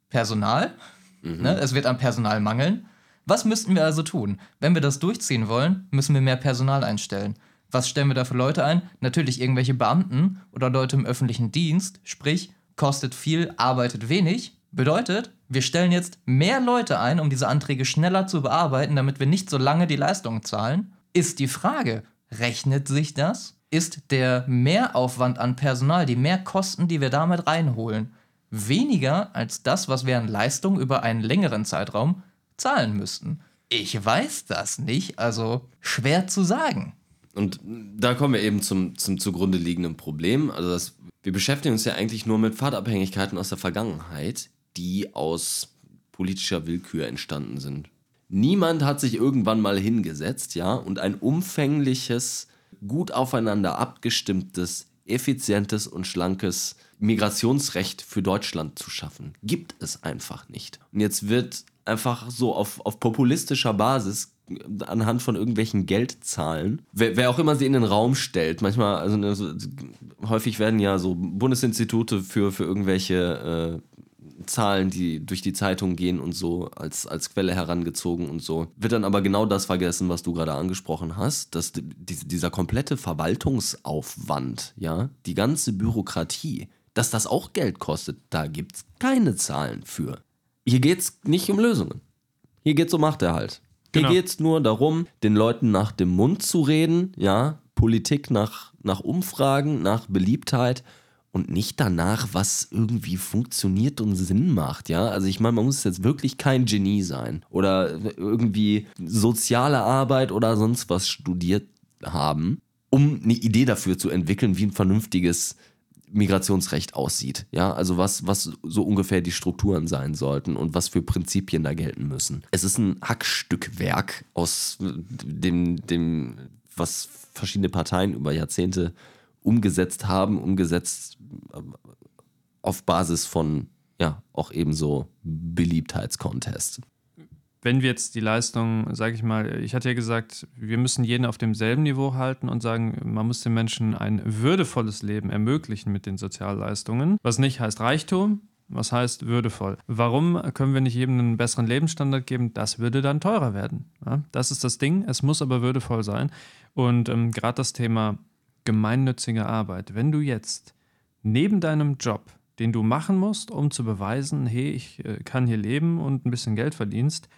Personal. Mhm. Ne, es wird an Personal mangeln. Was müssten wir also tun? Wenn wir das durchziehen wollen, müssen wir mehr Personal einstellen. Was stellen wir da für Leute ein? Natürlich irgendwelche Beamten oder Leute im öffentlichen Dienst, sprich, kostet viel, arbeitet wenig. Bedeutet, wir stellen jetzt mehr Leute ein, um diese Anträge schneller zu bearbeiten, damit wir nicht so lange die Leistung zahlen. Ist die Frage, Rechnet sich das? Ist der Mehraufwand an Personal, die Mehrkosten, die wir damit reinholen, weniger als das, was wir an Leistung über einen längeren Zeitraum zahlen müssten? Ich weiß das nicht, also schwer zu sagen. Und da kommen wir eben zum, zum zugrunde liegenden Problem. Also das, wir beschäftigen uns ja eigentlich nur mit Pfadabhängigkeiten aus der Vergangenheit, die aus politischer Willkür entstanden sind. Niemand hat sich irgendwann mal hingesetzt, ja, und ein umfängliches, gut aufeinander abgestimmtes, effizientes und schlankes Migrationsrecht für Deutschland zu schaffen. Gibt es einfach nicht. Und jetzt wird einfach so auf, auf populistischer Basis anhand von irgendwelchen Geldzahlen. Wer, wer auch immer sie in den Raum stellt, manchmal, also ne, häufig werden ja so Bundesinstitute für, für irgendwelche äh, Zahlen, die durch die Zeitung gehen und so als, als Quelle herangezogen und so. Wird dann aber genau das vergessen, was du gerade angesprochen hast, dass die, dieser komplette Verwaltungsaufwand, ja, die ganze Bürokratie, dass das auch Geld kostet, da gibt es keine Zahlen für. Hier geht es nicht um Lösungen. Hier geht es um Machterhalt. Hier Genau. geht es nur darum, den Leuten nach dem Mund zu reden, ja, Politik nach, nach Umfragen, nach Beliebtheit und nicht danach, was irgendwie funktioniert und Sinn macht, ja. Also ich meine, man muss jetzt wirklich kein Genie sein oder irgendwie soziale Arbeit oder sonst was studiert haben, um eine Idee dafür zu entwickeln, wie ein vernünftiges Migrationsrecht aussieht. Ja, also was, was so ungefähr die Strukturen sein sollten und was für Prinzipien da gelten müssen. Es ist ein Hackstückwerk aus dem, dem, was verschiedene Parteien über Jahrzehnte umgesetzt haben, umgesetzt auf Basis von, ja, auch ebenso Beliebtheitscontest. wenn wir jetzt die Leistung, sage ich mal, ich hatte ja gesagt, wir müssen jeden auf demselben Niveau halten und sagen, man muss den Menschen ein würdevolles Leben ermöglichen mit den Sozialleistungen, was nicht heißt Reichtum, was heißt würdevoll. Warum können wir nicht jedem einen besseren Lebensstandard geben? Das würde dann teurer werden. Ja, das ist das Ding. Es muss aber würdevoll sein. Und ähm, gerade das Thema gemeinnützige Arbeit. Wenn du jetzt neben deinem Job, den du machen musst, um zu beweisen, hey, ich äh, kann hier leben und ein bisschen Geld verdienst,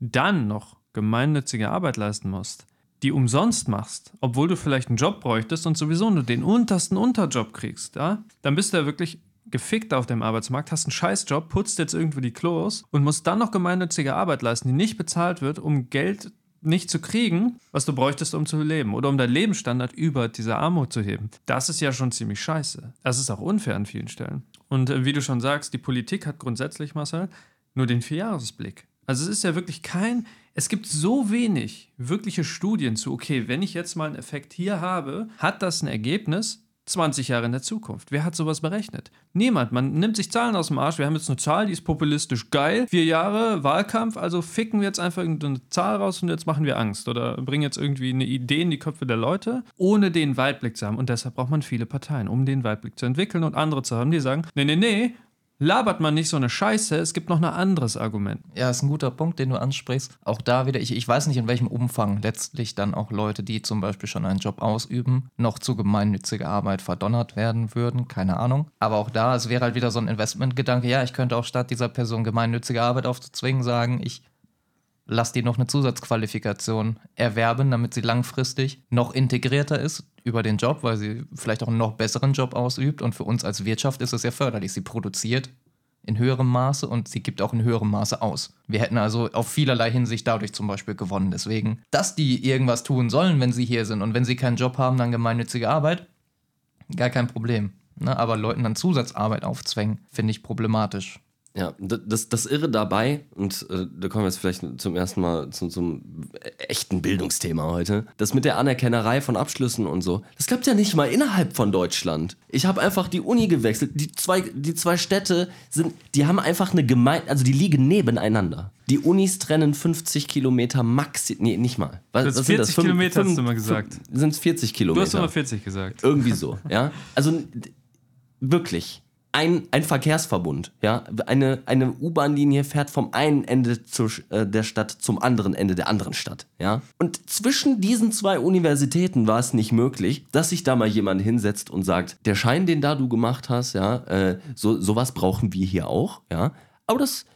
dann noch gemeinnützige Arbeit leisten musst, die umsonst machst, obwohl du vielleicht einen Job bräuchtest und sowieso nur den untersten Unterjob kriegst, ja, dann bist du ja wirklich gefickt auf dem Arbeitsmarkt, hast einen Scheißjob, putzt jetzt irgendwo die Klos und musst dann noch gemeinnützige Arbeit leisten, die nicht bezahlt wird, um Geld nicht zu kriegen, was du bräuchtest, um zu leben oder um deinen Lebensstandard über diese Armut zu heben. Das ist ja schon ziemlich scheiße. Das ist auch unfair an vielen Stellen. Und äh, wie du schon sagst, die Politik hat grundsätzlich, Marcel, nur den Vierjahresblick. Also es ist ja wirklich kein, es gibt so wenig wirkliche Studien zu, okay, wenn ich jetzt mal einen Effekt hier habe, hat das ein Ergebnis 20 Jahre in der Zukunft. Wer hat sowas berechnet? Niemand. Man nimmt sich Zahlen aus dem Arsch. Wir haben jetzt eine Zahl, die ist populistisch geil. Vier Jahre Wahlkampf, also ficken wir jetzt einfach irgendeine Zahl raus und jetzt machen wir Angst oder bringen jetzt irgendwie eine Idee in die Köpfe der Leute, ohne den Weitblick zu haben. Und deshalb braucht man viele Parteien, um den Weitblick zu entwickeln und andere zu haben, die sagen, nee, nee, nee, labert man nicht so eine Scheiße, es gibt noch ein anderes Argument. Ja, ist ein guter Punkt, den du ansprichst. Auch da wieder, ich, ich weiß nicht, in welchem Umfang letztlich dann auch Leute, die zum Beispiel schon einen Job ausüben, noch zu gemeinnütziger Arbeit verdonnert werden würden. Keine Ahnung. Aber auch da, es wäre halt wieder so ein Investmentgedanke. Ja, ich könnte auch statt dieser Person gemeinnützige Arbeit aufzuzwingen, sagen, ich lass die noch eine Zusatzqualifikation erwerben, damit sie langfristig noch integrierter ist über den Job, weil sie vielleicht auch einen noch besseren Job ausübt. Und für uns als Wirtschaft ist es ja förderlich. Sie produziert in höherem Maße und sie gibt auch in höherem Maße aus. Wir hätten also auf vielerlei Hinsicht dadurch zum Beispiel gewonnen. Deswegen, dass die irgendwas tun sollen, wenn sie hier sind und wenn sie keinen Job haben, dann gemeinnützige Arbeit, gar kein Problem. Ne? Aber Leuten dann Zusatzarbeit aufzwängen, finde ich problematisch. Ja, das, das Irre dabei, und äh, da kommen wir jetzt vielleicht zum ersten Mal zu, zum echten Bildungsthema heute, das mit der Anerkennerei von Abschlüssen und so, das klappt ja nicht mal innerhalb von Deutschland. Ich habe einfach die Uni gewechselt. Die zwei, die zwei Städte sind, die haben einfach eine Gemeinde, also die liegen nebeneinander. Die Unis trennen 50 Kilometer maxi, nee, nicht mal. Was, Das was 40 Fünf- Kilometer hast du mal gesagt. Sind es 40 Du Kilometer? hast immer 40 gesagt. Irgendwie so, ja. Also wirklich. Ein, ein Verkehrsverbund, ja. Eine, eine U-Bahn-Linie fährt vom einen Ende Sch- äh, der Stadt zum anderen Ende der anderen Stadt, ja. Und zwischen diesen zwei Universitäten war es nicht möglich, dass sich da mal jemand hinsetzt und sagt, der Schein, den da du gemacht hast, ja, äh, so, sowas brauchen wir hier auch, ja. Aber das,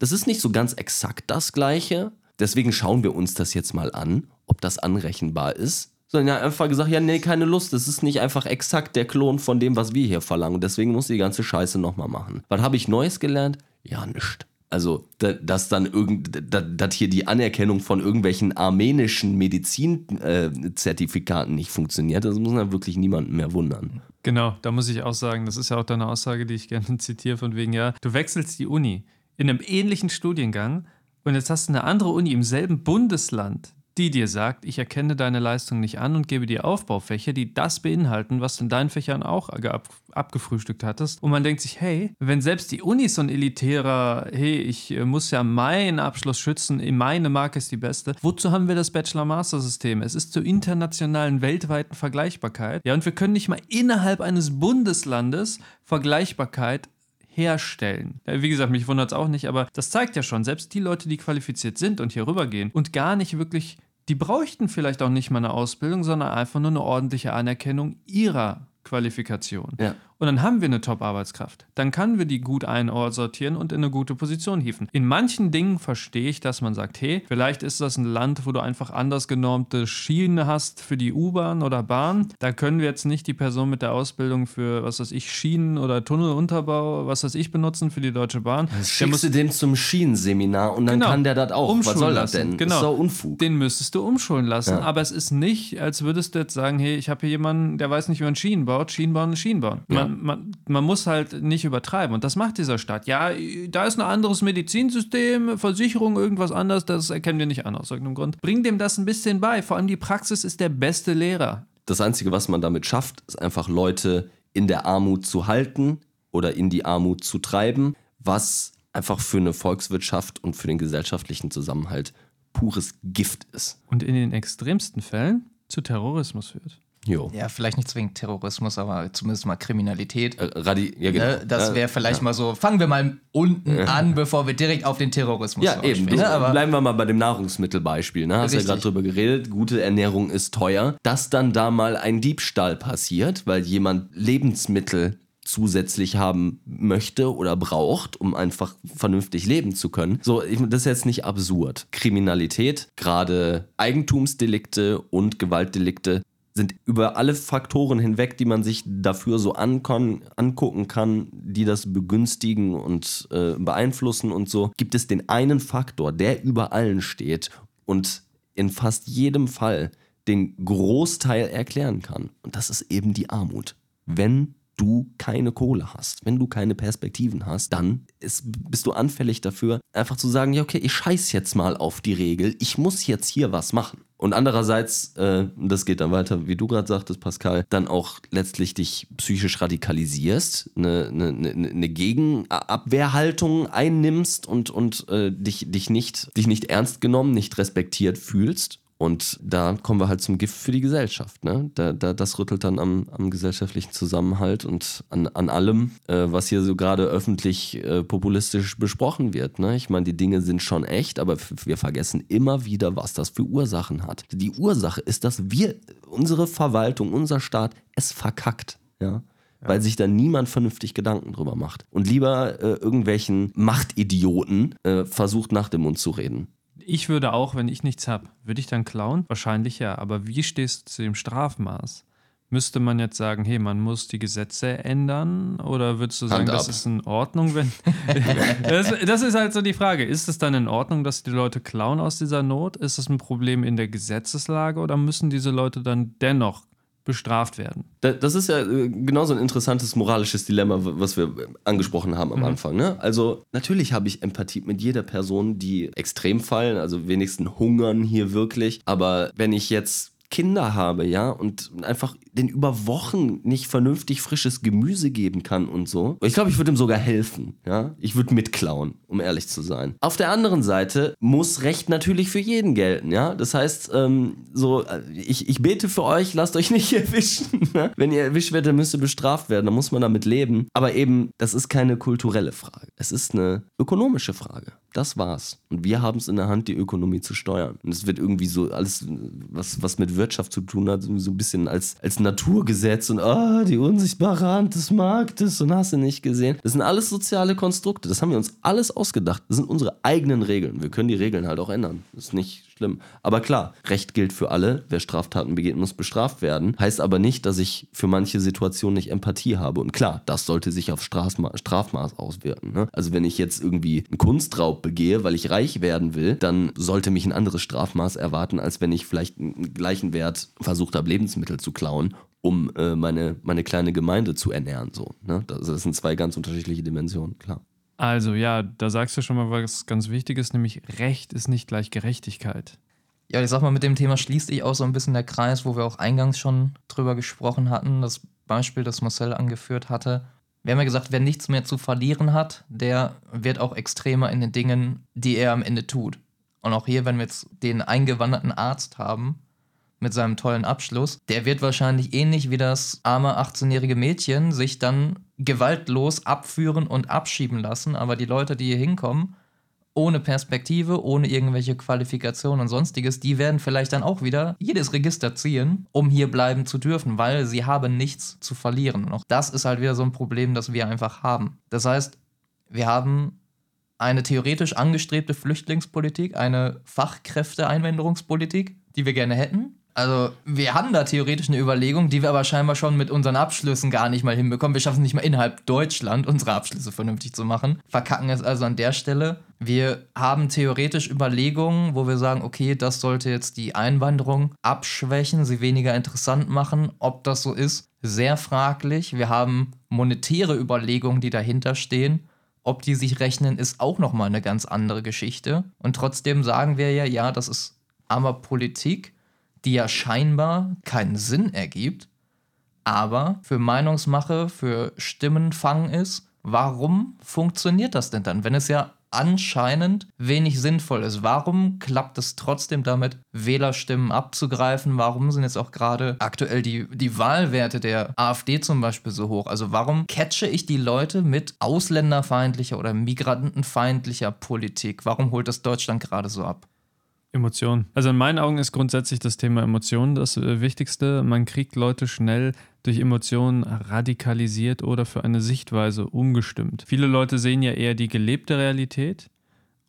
das ist nicht so ganz exakt das Gleiche. Deswegen schauen wir uns das jetzt mal an, ob das anrechenbar ist. Sondern ja einfach gesagt, ja, nee, keine Lust. Das ist nicht einfach exakt der Klon von dem, was wir hier verlangen. Deswegen muss die ganze Scheiße nochmal machen. Was habe ich Neues gelernt? Ja, nichts. Also, da- dass dann irgend, da- dass hier die Anerkennung von irgendwelchen armenischen Medizinzertifikaten nicht funktioniert, das muss ja wirklich niemanden mehr wundern. Genau, da muss ich auch sagen, das ist ja auch deine Aussage, die ich gerne zitiere, von wegen, ja, du wechselst die Uni in einem ähnlichen Studiengang und jetzt hast du eine andere Uni im selben Bundesland, die dir sagt, ich erkenne deine Leistung nicht an und gebe dir Aufbaufächer, die das beinhalten, was du in deinen Fächern auch ab, abgefrühstückt hattest. Und man denkt sich, hey, wenn selbst die Uni so ein elitärer, hey, ich äh, muss ja meinen Abschluss schützen, meine Marke ist die beste, wozu haben wir das Bachelor-Master-System? Es ist zur internationalen, weltweiten Vergleichbarkeit. Ja, und wir können nicht mal innerhalb eines Bundeslandes Vergleichbarkeit herstellen. Wie gesagt, mich wundert es auch nicht, aber das zeigt ja schon, selbst die Leute, die qualifiziert sind und hier rübergehen und gar nicht wirklich, die bräuchten vielleicht auch nicht mal eine Ausbildung, sondern einfach nur eine ordentliche Anerkennung ihrer Qualifikation. Ja. Und dann haben wir eine Top-Arbeitskraft. Dann können wir die gut einsortieren und in eine gute Position hieven. In manchen Dingen verstehe ich, dass man sagt, hey, vielleicht ist das ein Land, wo du einfach anders genormte Schienen hast für die U-Bahn oder Bahn. Da können wir jetzt nicht die Person mit der Ausbildung für, was weiß ich, Schienen oder Tunnelunterbau, was weiß ich, benutzen für die Deutsche Bahn. Das schickst du den zum Schienenseminar und dann Genau. kann der das auch. Was Umschulen soll das denn? Genau. Ist doch Unfug. Den müsstest du umschulen lassen, Ja. aber es ist nicht, als würdest du jetzt sagen, hey, ich habe hier jemanden, der weiß nicht, wie man Schienen baut. Schienen bauen ist Schienen bauen. Ja. Man, man, man muss halt nicht übertreiben und das macht dieser Staat. Ja, da ist ein anderes Medizinsystem, Versicherung, irgendwas anderes, das erkennen wir nicht an aus irgendeinem Grund. Bring dem das ein bisschen bei. Vor allem die Praxis ist der beste Lehrer. Das Einzige, was man damit schafft, ist einfach Leute in der Armut zu halten oder in die Armut zu treiben, was einfach für eine Volkswirtschaft und für den gesellschaftlichen Zusammenhalt pures Gift ist. Und in den extremsten Fällen zu Terrorismus führt. Jo. Ja, vielleicht nicht zwingend Terrorismus, aber zumindest mal Kriminalität. Äh, Radi ja, genau. Ne? Das Ja, wäre vielleicht mal so, fangen wir mal unten an, bevor wir direkt auf den Terrorismus Ja, eben. ausspielen, ne? Bleiben wir mal bei dem Nahrungsmittelbeispiel. Ne? Hast ja Richtig. gerade drüber geredet. Gute Ernährung ist teuer. Dass dann da mal ein Diebstahl passiert, weil jemand Lebensmittel zusätzlich haben möchte oder braucht, um einfach vernünftig leben zu können. So, das ist jetzt nicht absurd. Kriminalität, gerade Eigentumsdelikte und Gewaltdelikte sind über alle Faktoren hinweg, die man sich dafür so angucken kann, die das begünstigen und äh, beeinflussen und so, gibt es den einen Faktor, der über allen steht und in fast jedem Fall den Großteil erklären kann. Und das ist eben die Armut. Wenn du keine Kohle hast, wenn du keine Perspektiven hast, dann ist, bist du anfällig dafür, einfach zu sagen, ja, okay, ich scheiß jetzt mal auf die Regel, ich muss jetzt hier was machen. Und andererseits, äh, das geht dann weiter, wie du gerade sagtest, Pascal, dann auch letztlich dich psychisch radikalisierst, eine, eine, eine eine Gegenabwehrhaltung einnimmst und, und äh, dich, dich, nicht, dich nicht ernst genommen, nicht respektiert fühlst. Und da kommen wir halt zum Gift für die Gesellschaft. Ne? Da, da, das rüttelt dann am, am gesellschaftlichen Zusammenhalt und an, an allem, äh, was hier so gerade öffentlich äh, populistisch besprochen wird. Ne? Ich meine, die Dinge sind schon echt, aber wir vergessen immer wieder, was das für Ursachen hat. Die Ursache ist, dass wir, unsere Verwaltung, unser Staat, es verkackt. Ja? Weil sich da niemand vernünftig Gedanken drüber macht. Und lieber äh, irgendwelchen Machtidioten äh, versucht, nach dem Mund zu reden. Ich würde auch, wenn ich nichts habe, würde ich dann klauen? Wahrscheinlich ja. Aber wie stehst du zu dem Strafmaß? Müsste man jetzt sagen, hey, man muss die Gesetze ändern? Oder würdest du sagen, Hand das ab. ist in Ordnung, wenn. das, das ist halt so die Frage. Ist es dann in Ordnung, dass die Leute klauen aus dieser Not? Ist es ein Problem in der Gesetzeslage oder müssen diese Leute dann dennoch bestraft werden? Da- Das ist ja äh, genauso ein interessantes moralisches Dilemma, was wir angesprochen haben am Anfang. Ne? Also natürlich habe ich Empathie mit jeder Person, die extrem fallen, also wenigstens hungern hier wirklich. Aber wenn ich jetzt Kinder habe, ja, und einfach den über Wochen nicht vernünftig frisches Gemüse geben kann und so. Ich glaube, ich würde ihm sogar helfen, ja. Ich würde mitklauen, um ehrlich zu sein. Auf der anderen Seite muss Recht natürlich für jeden gelten, ja. Das heißt, ähm, so, äh, ich, ich bete für euch, lasst euch nicht erwischen. Ne? Wenn ihr erwischt werdet, müsst ihr bestraft werden, dann muss man damit leben. Aber eben, das ist keine kulturelle Frage. Es ist eine ökonomische Frage. Das war's. Und wir haben es in der Hand, die Ökonomie zu steuern. Und es wird irgendwie so alles, was, was mit Wirtschaft zu tun hat, so ein bisschen als, als Naturgesetz und ah, die unsichtbare Hand des Marktes und hast du nicht gesehen. Das sind alles soziale Konstrukte. Das haben wir uns alles ausgedacht. Das sind unsere eigenen Regeln. Wir können die Regeln halt auch ändern. Das ist nicht schlimm. Aber klar, Recht gilt für alle. Wer Straftaten begeht, muss bestraft werden. Heißt aber nicht, dass ich für manche Situationen nicht Empathie habe. Und klar, das sollte sich auf Strafma Strafmaß auswirken. Ne? Also wenn ich jetzt irgendwie einen Kunstraub begehe, weil ich reich werden will, dann sollte mich ein anderes Strafmaß erwarten, als wenn ich vielleicht einen gleichen Wert versucht habe, Lebensmittel zu klauen um äh, meine, meine kleine Gemeinde zu ernähren. So, ne? das, das sind zwei ganz unterschiedliche Dimensionen, klar. Also ja, da sagst du schon mal was ganz Wichtiges, nämlich Recht ist nicht gleich Gerechtigkeit. Ja, ich sag mal, mit dem Thema schließt sich auch so ein bisschen der Kreis, wo wir auch eingangs schon drüber gesprochen hatten. Das Beispiel, das Marcel angeführt hatte. Wir haben ja gesagt, wer nichts mehr zu verlieren hat, der wird auch extremer in den Dingen, die er am Ende tut. Und auch hier, wenn wir jetzt den eingewanderten Arzt haben, mit seinem tollen Abschluss, der wird wahrscheinlich ähnlich wie das arme 18-jährige Mädchen sich dann gewaltlos abführen und abschieben lassen. Aber die Leute, die hier hinkommen, ohne Perspektive, ohne irgendwelche Qualifikationen und sonstiges, die werden vielleicht dann auch wieder jedes Register ziehen, um hier bleiben zu dürfen, weil sie haben nichts zu verlieren. Und auch das ist halt wieder so ein Problem, das wir einfach haben. Das heißt, wir haben eine theoretisch angestrebte Flüchtlingspolitik, eine Fachkräfteeinwanderungspolitik, die wir gerne hätten, also, wir haben da theoretisch eine Überlegung, die wir aber scheinbar schon mit unseren Abschlüssen gar nicht mal hinbekommen. Wir schaffen es nicht mal innerhalb Deutschland, unsere Abschlüsse vernünftig zu machen. Verkacken es also an der Stelle. Wir haben theoretisch Überlegungen, wo wir sagen, okay, das sollte jetzt die Einwanderung abschwächen, sie weniger interessant machen. Ob das so ist, sehr fraglich. Wir haben monetäre Überlegungen, die dahinter stehen. Ob die sich rechnen, ist auch nochmal eine ganz andere Geschichte. Und trotzdem sagen wir ja, ja, das ist armer Politik die ja scheinbar keinen Sinn ergibt, aber für Meinungsmache, für Stimmenfang ist. Warum funktioniert das denn dann, wenn es ja anscheinend wenig sinnvoll ist. Warum klappt es trotzdem damit, Wählerstimmen abzugreifen? Warum sind jetzt auch gerade aktuell die, die Wahlwerte der AfD zum Beispiel so hoch? Also warum catche ich die Leute mit ausländerfeindlicher oder migrantenfeindlicher Politik? Warum holt das Deutschland gerade so ab? Emotionen. Also in meinen Augen ist grundsätzlich das Thema Emotionen das äh, Wichtigste. Man kriegt Leute schnell durch Emotionen radikalisiert oder für eine Sichtweise umgestimmt. Viele Leute sehen ja eher die gelebte Realität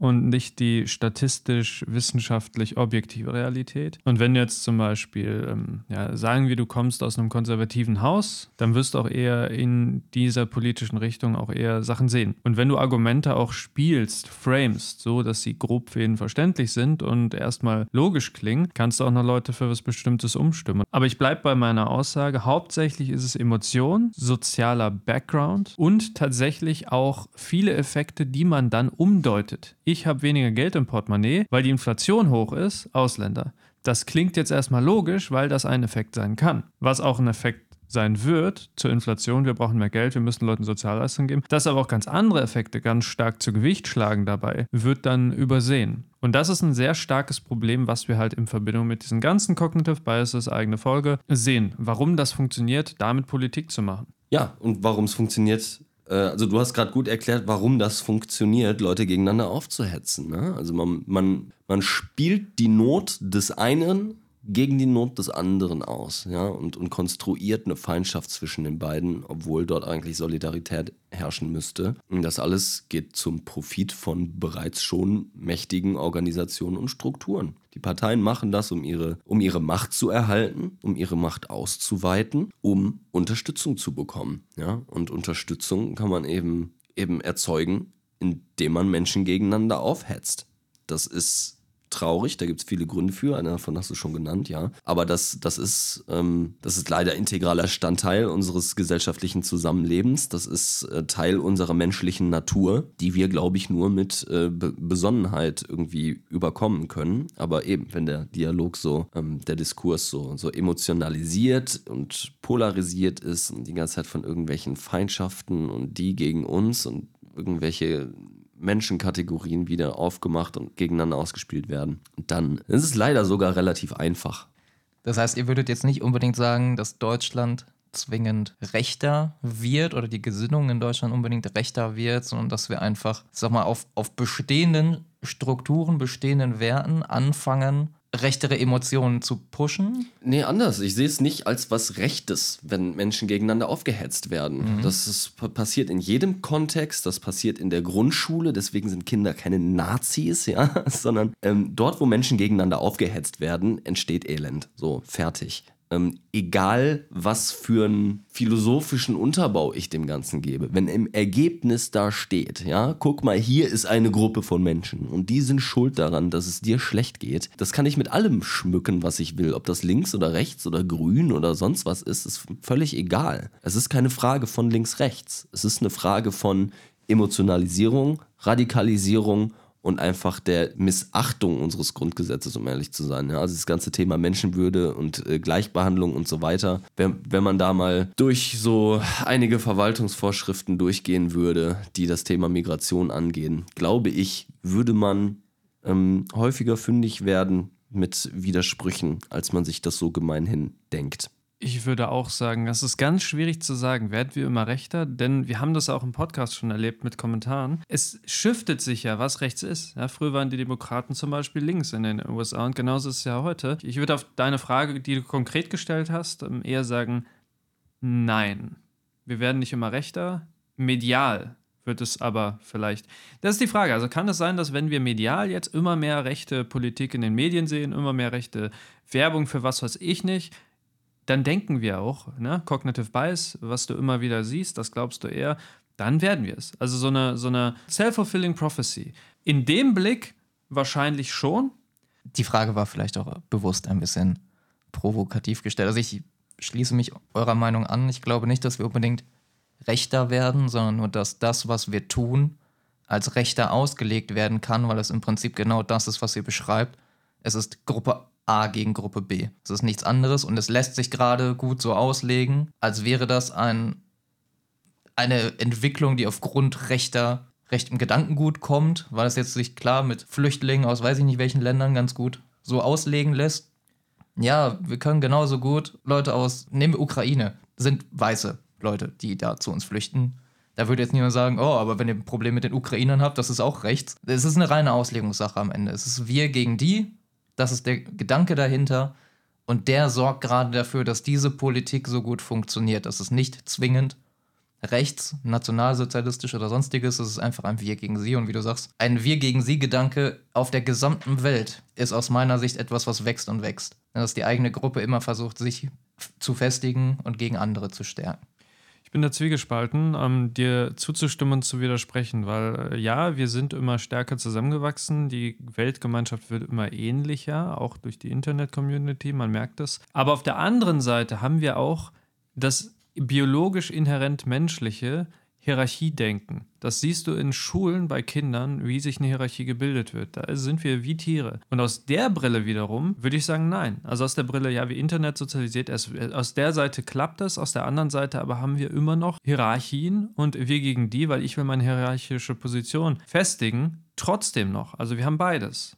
und nicht die statistisch, wissenschaftlich objektive Realität. Und wenn jetzt zum Beispiel ähm, ja, sagen wir, du kommst aus einem konservativen Haus, dann wirst du auch eher in dieser politischen Richtung auch eher Sachen sehen. Und wenn du Argumente auch spielst, framest, so dass sie grob für jeden verständlich sind und erstmal logisch klingen, kannst du auch noch Leute für was Bestimmtes umstimmen. Aber ich bleibe bei meiner Aussage, hauptsächlich ist es Emotion, sozialer Background und tatsächlich auch viele Effekte, die man dann umdeutet ich habe weniger Geld im Portemonnaie, weil die Inflation hoch ist, Ausländer. Das klingt jetzt erstmal logisch, weil das ein Effekt sein kann. Was auch ein Effekt sein wird zur Inflation, wir brauchen mehr Geld, wir müssen Leuten Sozialleistungen geben, dass aber auch ganz andere Effekte ganz stark zu Gewicht schlagen dabei, wird dann übersehen. Und das ist ein sehr starkes Problem, was wir halt in Verbindung mit diesen ganzen Cognitive Biases, eigene Folge, sehen. Warum das funktioniert, damit Politik zu machen. Ja, und warum es funktioniert, also du hast gerade gut erklärt, warum das funktioniert, Leute gegeneinander aufzuhetzen. Ne? Also man, man, man spielt die Not des einen gegen die Not des anderen aus, ja, und, und konstruiert eine Feindschaft zwischen den beiden, obwohl dort eigentlich Solidarität herrschen müsste. Und das alles geht zum Profit von bereits schon mächtigen Organisationen und Strukturen. Die Parteien machen das, um ihre, um ihre Macht zu erhalten, um ihre Macht auszuweiten, um Unterstützung zu bekommen. Ja? Und Unterstützung kann man eben, eben erzeugen, indem man Menschen gegeneinander aufhetzt. Das ist traurig, da gibt es viele Gründe für, einer davon hast du schon genannt, ja. Aber das, das, ist, ähm, das ist leider integraler Standteil unseres gesellschaftlichen Zusammenlebens. Das ist äh, Teil unserer menschlichen Natur, die wir, glaube ich, nur mit äh, Be Besonnenheit irgendwie überkommen können. Aber eben, wenn der Dialog so, ähm, der Diskurs so, so emotionalisiert und polarisiert ist und die ganze Zeit von irgendwelchen Feindschaften und die gegen uns und irgendwelche Menschenkategorien wieder aufgemacht und gegeneinander ausgespielt werden. dann ist es leider sogar relativ einfach. Das heißt, ihr würdet jetzt nicht unbedingt sagen, dass Deutschland zwingend rechter wird oder die Gesinnung in Deutschland unbedingt rechter wird, sondern dass wir einfach, sag mal, auf, auf bestehenden Strukturen, bestehenden Werten anfangen, rechtere Emotionen zu pushen? Nee, anders. Ich sehe es nicht als was Rechtes, wenn Menschen gegeneinander aufgehetzt werden. Mhm. Das ist, passiert in jedem Kontext, das passiert in der Grundschule, deswegen sind Kinder keine Nazis, ja, sondern ähm, dort, wo Menschen gegeneinander aufgehetzt werden, entsteht Elend. So, fertig ähm, egal was für einen philosophischen Unterbau ich dem Ganzen gebe, wenn im Ergebnis da steht, ja, guck mal, hier ist eine Gruppe von Menschen und die sind schuld daran, dass es dir schlecht geht, das kann ich mit allem schmücken, was ich will, ob das links oder rechts oder grün oder sonst was ist, ist völlig egal. Es ist keine Frage von links-rechts, es ist eine Frage von Emotionalisierung, Radikalisierung und einfach der Missachtung unseres Grundgesetzes, um ehrlich zu sein. Ja, also das ganze Thema Menschenwürde und äh, Gleichbehandlung und so weiter. Wenn, wenn man da mal durch so einige Verwaltungsvorschriften durchgehen würde, die das Thema Migration angehen, glaube ich, würde man ähm, häufiger fündig werden mit Widersprüchen, als man sich das so gemeinhin denkt. Ich würde auch sagen, es ist ganz schwierig zu sagen, werden wir immer rechter, denn wir haben das auch im Podcast schon erlebt mit Kommentaren. Es shiftet sich ja, was rechts ist. Ja, früher waren die Demokraten zum Beispiel links in den USA und genauso ist es ja heute. Ich würde auf deine Frage, die du konkret gestellt hast, ähm, eher sagen, nein. Wir werden nicht immer rechter. Medial wird es aber vielleicht. Das ist die Frage. Also kann es sein, dass wenn wir medial jetzt immer mehr rechte Politik in den Medien sehen, immer mehr rechte Werbung für was weiß ich nicht, dann denken wir auch, ne? Cognitive Bias, was du immer wieder siehst, das glaubst du eher, dann werden wir es. Also so eine, so eine self-fulfilling prophecy. In dem Blick wahrscheinlich schon. Die Frage war vielleicht auch bewusst ein bisschen provokativ gestellt. Also ich schließe mich eurer Meinung an. Ich glaube nicht, dass wir unbedingt rechter werden, sondern nur, dass das, was wir tun, als rechter ausgelegt werden kann, weil es im Prinzip genau das ist, was ihr beschreibt. Es ist Gruppe A gegen Gruppe B. Es ist nichts anderes und es lässt sich gerade gut so auslegen, als wäre das ein, eine Entwicklung, die aufgrund rechter, rechtem Gedankengut kommt, weil es jetzt sich klar mit Flüchtlingen aus weiß ich nicht welchen Ländern ganz gut so auslegen lässt. Ja, wir können genauso gut Leute aus, nehmen wir Ukraine, sind weiße Leute, die da zu uns flüchten. Da würde jetzt niemand sagen, oh, aber wenn ihr ein Problem mit den Ukrainern habt, das ist auch rechts. Es ist eine reine Auslegungssache am Ende. Es ist wir gegen die das ist der Gedanke dahinter. Und der sorgt gerade dafür, dass diese Politik so gut funktioniert. Das ist nicht zwingend rechts, nationalsozialistisch oder sonstiges. Es ist einfach ein Wir gegen sie. Und wie du sagst, ein Wir gegen sie Gedanke auf der gesamten Welt ist aus meiner Sicht etwas, was wächst und wächst. Dass die eigene Gruppe immer versucht, sich zu festigen und gegen andere zu stärken. Ich bin da zwiegespalten, ähm, dir zuzustimmen und zu widersprechen, weil äh, ja, wir sind immer stärker zusammengewachsen, die Weltgemeinschaft wird immer ähnlicher, auch durch die Internet-Community, man merkt es. Aber auf der anderen Seite haben wir auch das biologisch inhärent Menschliche, Hierarchiedenken. Das siehst du in Schulen bei Kindern, wie sich eine Hierarchie gebildet wird. Da sind wir wie Tiere. Und aus der Brille wiederum würde ich sagen, nein. Also aus der Brille, ja, wie Internet sozialisiert, aus der Seite klappt das, aus der anderen Seite aber haben wir immer noch Hierarchien und wir gegen die, weil ich will meine hierarchische Position festigen, trotzdem noch. Also wir haben beides.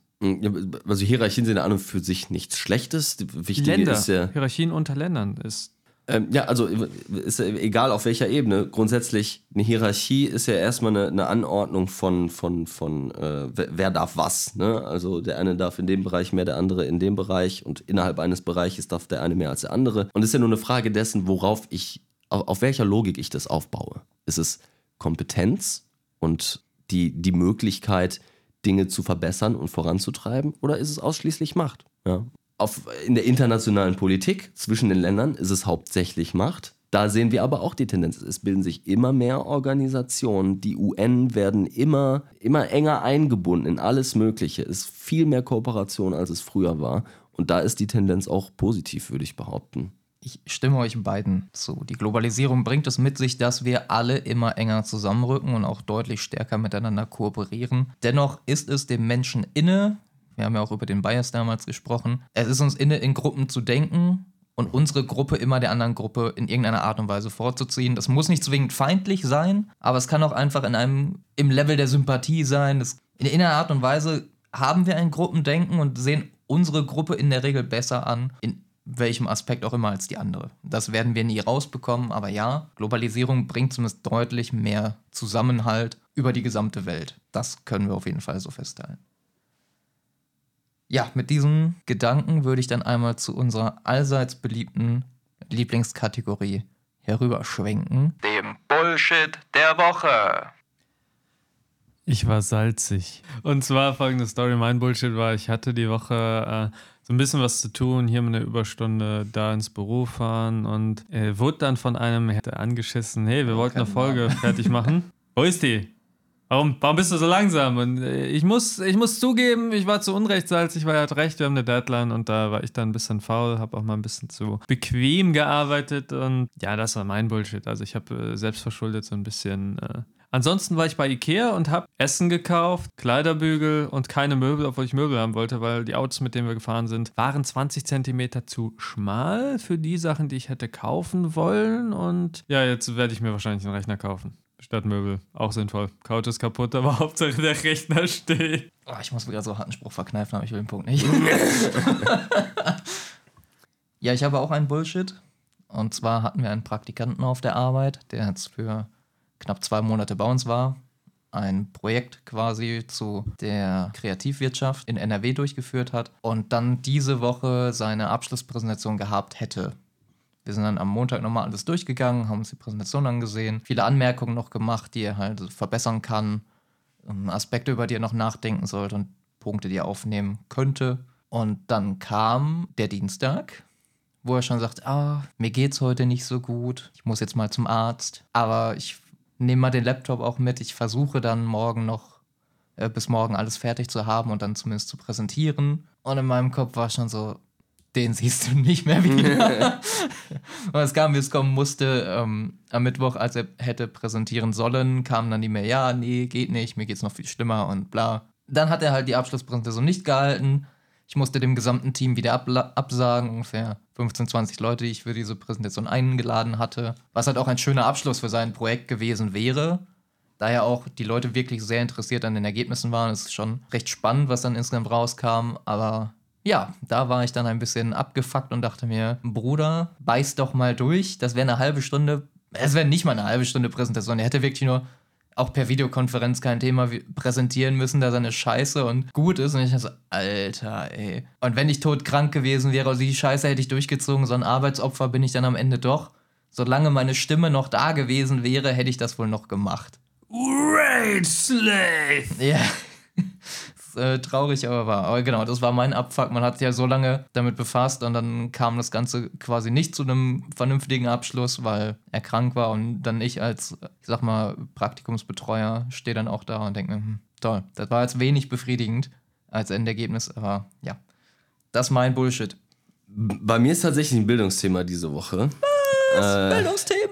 Also Hierarchien sind an und für sich nichts Schlechtes. Wichtig Länder, ist ja Hierarchien unter Ländern ist ähm, ja, also ist egal auf welcher Ebene. Grundsätzlich, eine Hierarchie ist ja erstmal eine, eine Anordnung von, von, von äh, wer darf was. Ne? Also der eine darf in dem Bereich mehr, der andere in dem Bereich und innerhalb eines Bereiches darf der eine mehr als der andere. Und es ist ja nur eine Frage dessen, worauf ich, auf, auf welcher Logik ich das aufbaue. Ist es Kompetenz und die, die Möglichkeit, Dinge zu verbessern und voranzutreiben oder ist es ausschließlich Macht? Ja auf, in der internationalen Politik zwischen den Ländern ist es hauptsächlich Macht. Da sehen wir aber auch die Tendenz. Es bilden sich immer mehr Organisationen. Die UN werden immer, immer enger eingebunden in alles Mögliche. Es ist viel mehr Kooperation, als es früher war. Und da ist die Tendenz auch positiv, würde ich behaupten. Ich stimme euch beiden zu. Die Globalisierung bringt es mit sich, dass wir alle immer enger zusammenrücken und auch deutlich stärker miteinander kooperieren. Dennoch ist es dem Menschen inne, wir haben ja auch über den Bias damals gesprochen. Es ist uns inne, in Gruppen zu denken und unsere Gruppe immer der anderen Gruppe in irgendeiner Art und Weise vorzuziehen. Das muss nicht zwingend feindlich sein, aber es kann auch einfach in einem, im Level der Sympathie sein. Das, in irgendeiner Art und Weise haben wir ein Gruppendenken und sehen unsere Gruppe in der Regel besser an, in welchem Aspekt auch immer als die andere. Das werden wir nie rausbekommen, aber ja, Globalisierung bringt zumindest deutlich mehr Zusammenhalt über die gesamte Welt. Das können wir auf jeden Fall so festhalten. Ja, mit diesem Gedanken würde ich dann einmal zu unserer allseits beliebten Lieblingskategorie herüberschwenken. Dem Bullshit der Woche. Ich war salzig. Und zwar folgende Story. Mein Bullshit war, ich hatte die Woche äh, so ein bisschen was zu tun, hier eine Überstunde da ins Büro fahren und äh, wurde dann von einem angeschissen, hey, wir wollten eine Folge fertig machen. Wo ist die? Warum, warum bist du so langsam? Und äh, ich muss, ich muss zugeben, ich war zu unrechtssalzig, weil er hat recht, wir haben eine Deadline und da war ich dann ein bisschen faul, habe auch mal ein bisschen zu bequem gearbeitet und ja, das war mein Bullshit. Also ich habe äh, selbstverschuldet so ein bisschen äh, Ansonsten war ich bei Ikea und habe Essen gekauft, Kleiderbügel und keine Möbel, obwohl ich Möbel haben wollte, weil die Autos, mit denen wir gefahren sind, waren 20 Zentimeter zu schmal für die Sachen, die ich hätte kaufen wollen. Und ja, jetzt werde ich mir wahrscheinlich einen Rechner kaufen. Statt Möbel. Auch sinnvoll. Couch ist kaputt, aber Hauptsache der Rechner steht. Oh, ich muss mir gerade so harten Spruch verkneifen, aber ich will den Punkt nicht. ja, ich habe auch einen Bullshit. Und zwar hatten wir einen Praktikanten auf der Arbeit, der jetzt für knapp zwei Monate bei uns war, ein Projekt quasi zu der Kreativwirtschaft in NRW durchgeführt hat und dann diese Woche seine Abschlusspräsentation gehabt hätte. Wir sind dann am Montag nochmal alles durchgegangen, haben uns die Präsentation angesehen, viele Anmerkungen noch gemacht, die er halt verbessern kann, ähm, Aspekte, über die er noch nachdenken sollte und Punkte, die er aufnehmen könnte. Und dann kam der Dienstag, wo er schon sagt, ah, mir geht's heute nicht so gut, ich muss jetzt mal zum Arzt, aber ich nehme mal den Laptop auch mit, ich versuche dann morgen noch äh, bis morgen alles fertig zu haben und dann zumindest zu präsentieren. Und in meinem Kopf war schon so, den siehst du nicht mehr wieder. und es kam, wie es kommen musste. Ähm, am Mittwoch, als er hätte präsentieren sollen, kam dann die Mail, ja, nee, geht nicht, mir geht's noch viel schlimmer und bla. Dann hat er halt die Abschlusspräsentation nicht gehalten. Ich musste dem gesamten Team wieder absagen, ungefähr 15, 20 Leute, die ich für diese Präsentation eingeladen hatte. Was halt auch ein schöner Abschluss für sein Projekt gewesen wäre. Da ja auch die Leute wirklich sehr interessiert an den Ergebnissen waren. Es ist schon recht spannend, was dann insgesamt rauskam. Aber ja, da war ich dann ein bisschen abgefuckt und dachte mir, Bruder, beiß doch mal durch. Das wäre eine halbe Stunde, es wäre nicht mal eine halbe Stunde Präsentation. Er hätte wirklich nur auch per Videokonferenz kein Thema präsentieren müssen, da seine Scheiße und gut ist. Und ich dachte so, Alter, ey. Und wenn ich todkrank gewesen wäre, also die Scheiße hätte ich durchgezogen, so ein Arbeitsopfer bin ich dann am Ende doch. Solange meine Stimme noch da gewesen wäre, hätte ich das wohl noch gemacht. Rage Slave! Ja. Ist, äh, traurig, aber wahr. Aber genau, das war mein Abfuck. Man hat sich ja so lange damit befasst und dann kam das Ganze quasi nicht zu einem vernünftigen Abschluss, weil er krank war und dann ich als, ich sag mal, Praktikumsbetreuer stehe dann auch da und denke mir, hm, toll, das war jetzt wenig befriedigend als Endergebnis, aber ja, das ist mein Bullshit. Bei mir ist tatsächlich ein Bildungsthema diese Woche. Äh, Bildungsthemen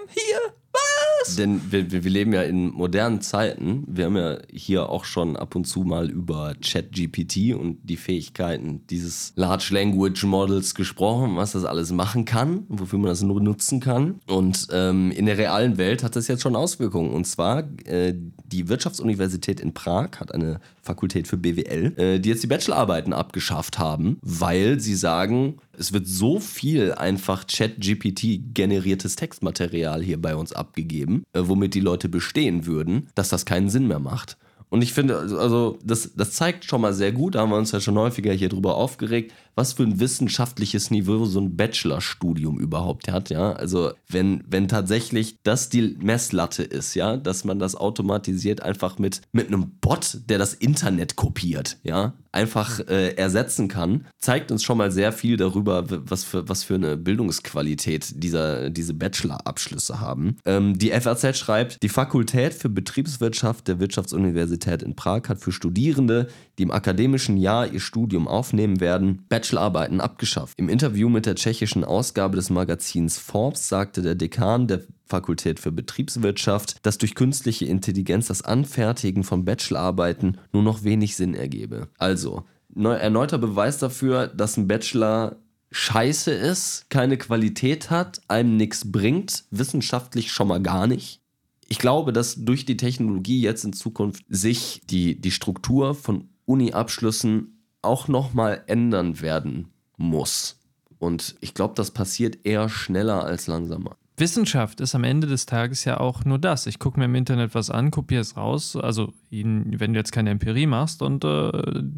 hier, Denn wir, wir wir leben ja in modernen Zeiten. Wir haben ja hier auch schon ab und zu mal über ChatGPT und die Fähigkeiten dieses Large Language Models gesprochen, was das alles machen kann, wofür man das nur nutzen kann. Und ähm, in der realen Welt hat das jetzt schon Auswirkungen. Und zwar äh, die Wirtschaftsuniversität in Prag hat eine Fakultät für BWL, äh, die jetzt die Bachelorarbeiten abgeschafft haben, weil sie sagen, es wird so viel einfach Chat-GPT-generiertes Textmaterial hier bei uns abgegeben, äh, womit die Leute bestehen würden, dass das keinen Sinn mehr macht. Und ich finde, also- also das, das zeigt schon mal sehr gut, da haben wir uns ja schon häufiger hier drüber aufgeregt, was für ein wissenschaftliches Niveau so ein Bachelorstudium überhaupt hat, ja. Also wenn, wenn tatsächlich das die Messlatte ist, ja, dass man das automatisiert einfach mit, mit einem Bot, der das Internet kopiert, ja, einfach äh, ersetzen kann, zeigt uns schon mal sehr viel darüber, was für, was für eine Bildungsqualität dieser, diese Bachelor-Abschlüsse haben. Ähm, die FAZ schreibt, die Fakultät für Betriebswirtschaft der Wirtschaftsuniversität in Prag hat für Studierende, die im akademischen Jahr ihr Studium aufnehmen werden, Bachelorarbeiten abgeschafft. Im Interview mit der tschechischen Ausgabe des Magazins Forbes sagte der Dekan der Fakultät für Betriebswirtschaft, dass durch künstliche Intelligenz das Anfertigen von Bachelorarbeiten nur noch wenig Sinn ergebe. Also, neu, erneuter Beweis dafür, dass ein Bachelor scheiße ist, keine Qualität hat, einem nichts bringt, wissenschaftlich schon mal gar nicht. Ich glaube, dass durch die Technologie jetzt in Zukunft sich die, die Struktur von Uni-Abschlüssen auch nochmal ändern werden muss. Und ich glaube, das passiert eher schneller als langsamer. Wissenschaft ist am Ende des Tages ja auch nur das. Ich gucke mir im Internet was an, kopiere es raus, also wenn du jetzt keine Empirie machst und äh,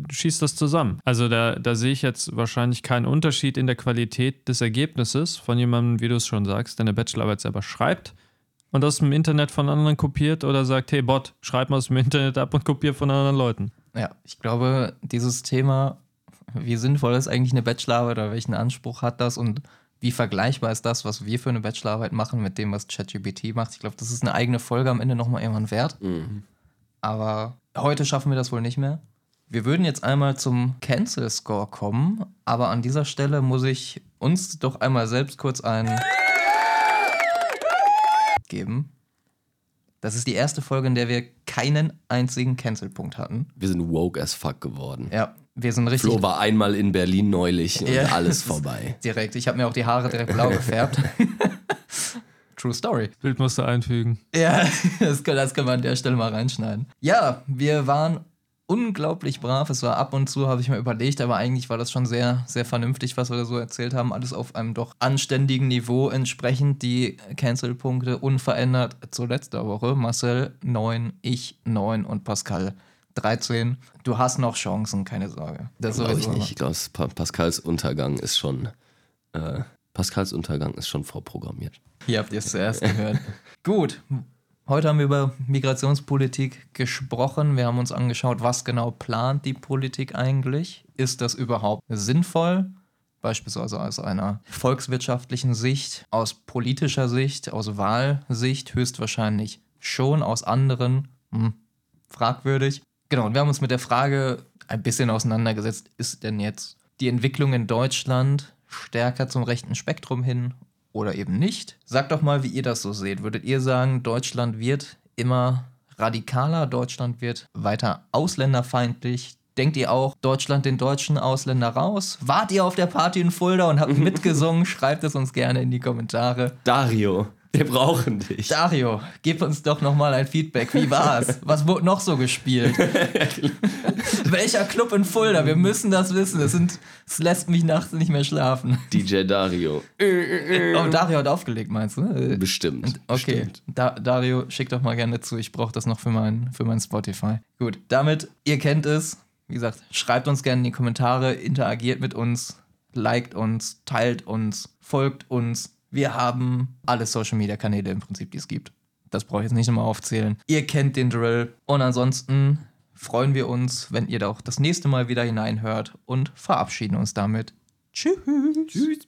schießt das zusammen. Also da, da sehe ich jetzt wahrscheinlich keinen Unterschied in der Qualität des Ergebnisses von jemandem, wie du es schon sagst, der eine Bachelorarbeit selber schreibt und aus dem Internet von anderen kopiert oder sagt, hey Bot, schreib mal aus dem Internet ab und kopier von anderen Leuten. Ja, ich glaube, dieses Thema, wie sinnvoll ist eigentlich eine Bachelorarbeit oder welchen Anspruch hat das und wie vergleichbar ist das, was wir für eine Bachelorarbeit machen mit dem, was ChatGPT macht. Ich glaube, das ist eine eigene Folge am Ende nochmal irgendwann wert. Aber heute schaffen wir das wohl nicht mehr. Wir würden jetzt einmal zum Cancel Score kommen, aber an dieser Stelle muss ich uns doch einmal selbst kurz ein geben. Das ist die erste Folge, in der wir keinen einzigen Cancel-Punkt hatten. Wir sind woke as fuck geworden. Ja, wir sind richtig Flo war einmal in Berlin neulich und Ja. alles vorbei. direkt. Ich habe mir auch die Haare direkt blau gefärbt. True Story. Bild musst du einfügen. Ja, das kann, das kann man an der Stelle mal reinschneiden. Ja, wir waren unglaublich brav. Es war ab und zu, habe ich mir überlegt, aber eigentlich war das schon sehr, sehr vernünftig, was wir da so erzählt haben. Alles auf einem doch anständigen Niveau entsprechend. Die Cancel-Punkte unverändert zu letzter Woche. Marcel 9, ich 9 und Pascal 13. Du hast noch Chancen, keine Sorge. Das Glaube ich nicht. Ich glaube, pa Pascals Untergang ist schon. Äh, Pascals Untergang ist schon vorprogrammiert. Hier habt ihr es zuerst gehört. Gut, heute haben wir über Migrationspolitik gesprochen. Wir haben uns angeschaut, was genau plant die Politik eigentlich. Ist das überhaupt sinnvoll? Beispielsweise aus einer volkswirtschaftlichen Sicht, aus politischer Sicht, aus Wahlsicht höchstwahrscheinlich schon, aus anderen hm, fragwürdig. Genau, und wir haben uns mit der Frage ein bisschen auseinandergesetzt, ist denn jetzt die Entwicklung in Deutschland stärker zum rechten Spektrum hin oder eben nicht? Sagt doch mal, wie ihr das so seht. Würdet ihr sagen, Deutschland wird immer radikaler, Deutschland wird weiter ausländerfeindlich? Denkt ihr auch, Deutschland den deutschen Ausländer raus? Wart ihr auf der Party in Fulda und habt mitgesungen? Schreibt es uns gerne in die Kommentare. Dario, wir brauchen dich. Dario, gib uns doch noch mal ein Feedback. Wie war's? Was wurde noch so gespielt? Welcher Club in Fulda? Wir müssen das wissen. Es, sind, es lässt mich nachts nicht mehr schlafen. DJ Dario. Oh, Dario hat aufgelegt, meinst du? Bestimmt. Okay, Bestimmt. da, Dario, schick doch mal gerne zu. Ich brauche das noch für mein, für mein Spotify. Gut, damit, ihr kennt es. Wie gesagt, schreibt uns gerne in die Kommentare, interagiert mit uns, liked uns, teilt uns, folgt uns. Wir haben alle Social Media Kanäle im Prinzip, die es gibt. Das brauche ich jetzt nicht nochmal aufzählen. Ihr kennt den Drill. Und ansonsten freuen wir uns, wenn ihr da auch das nächste Mal wieder hineinhört und verabschieden uns damit. Tschüss. Tschüss.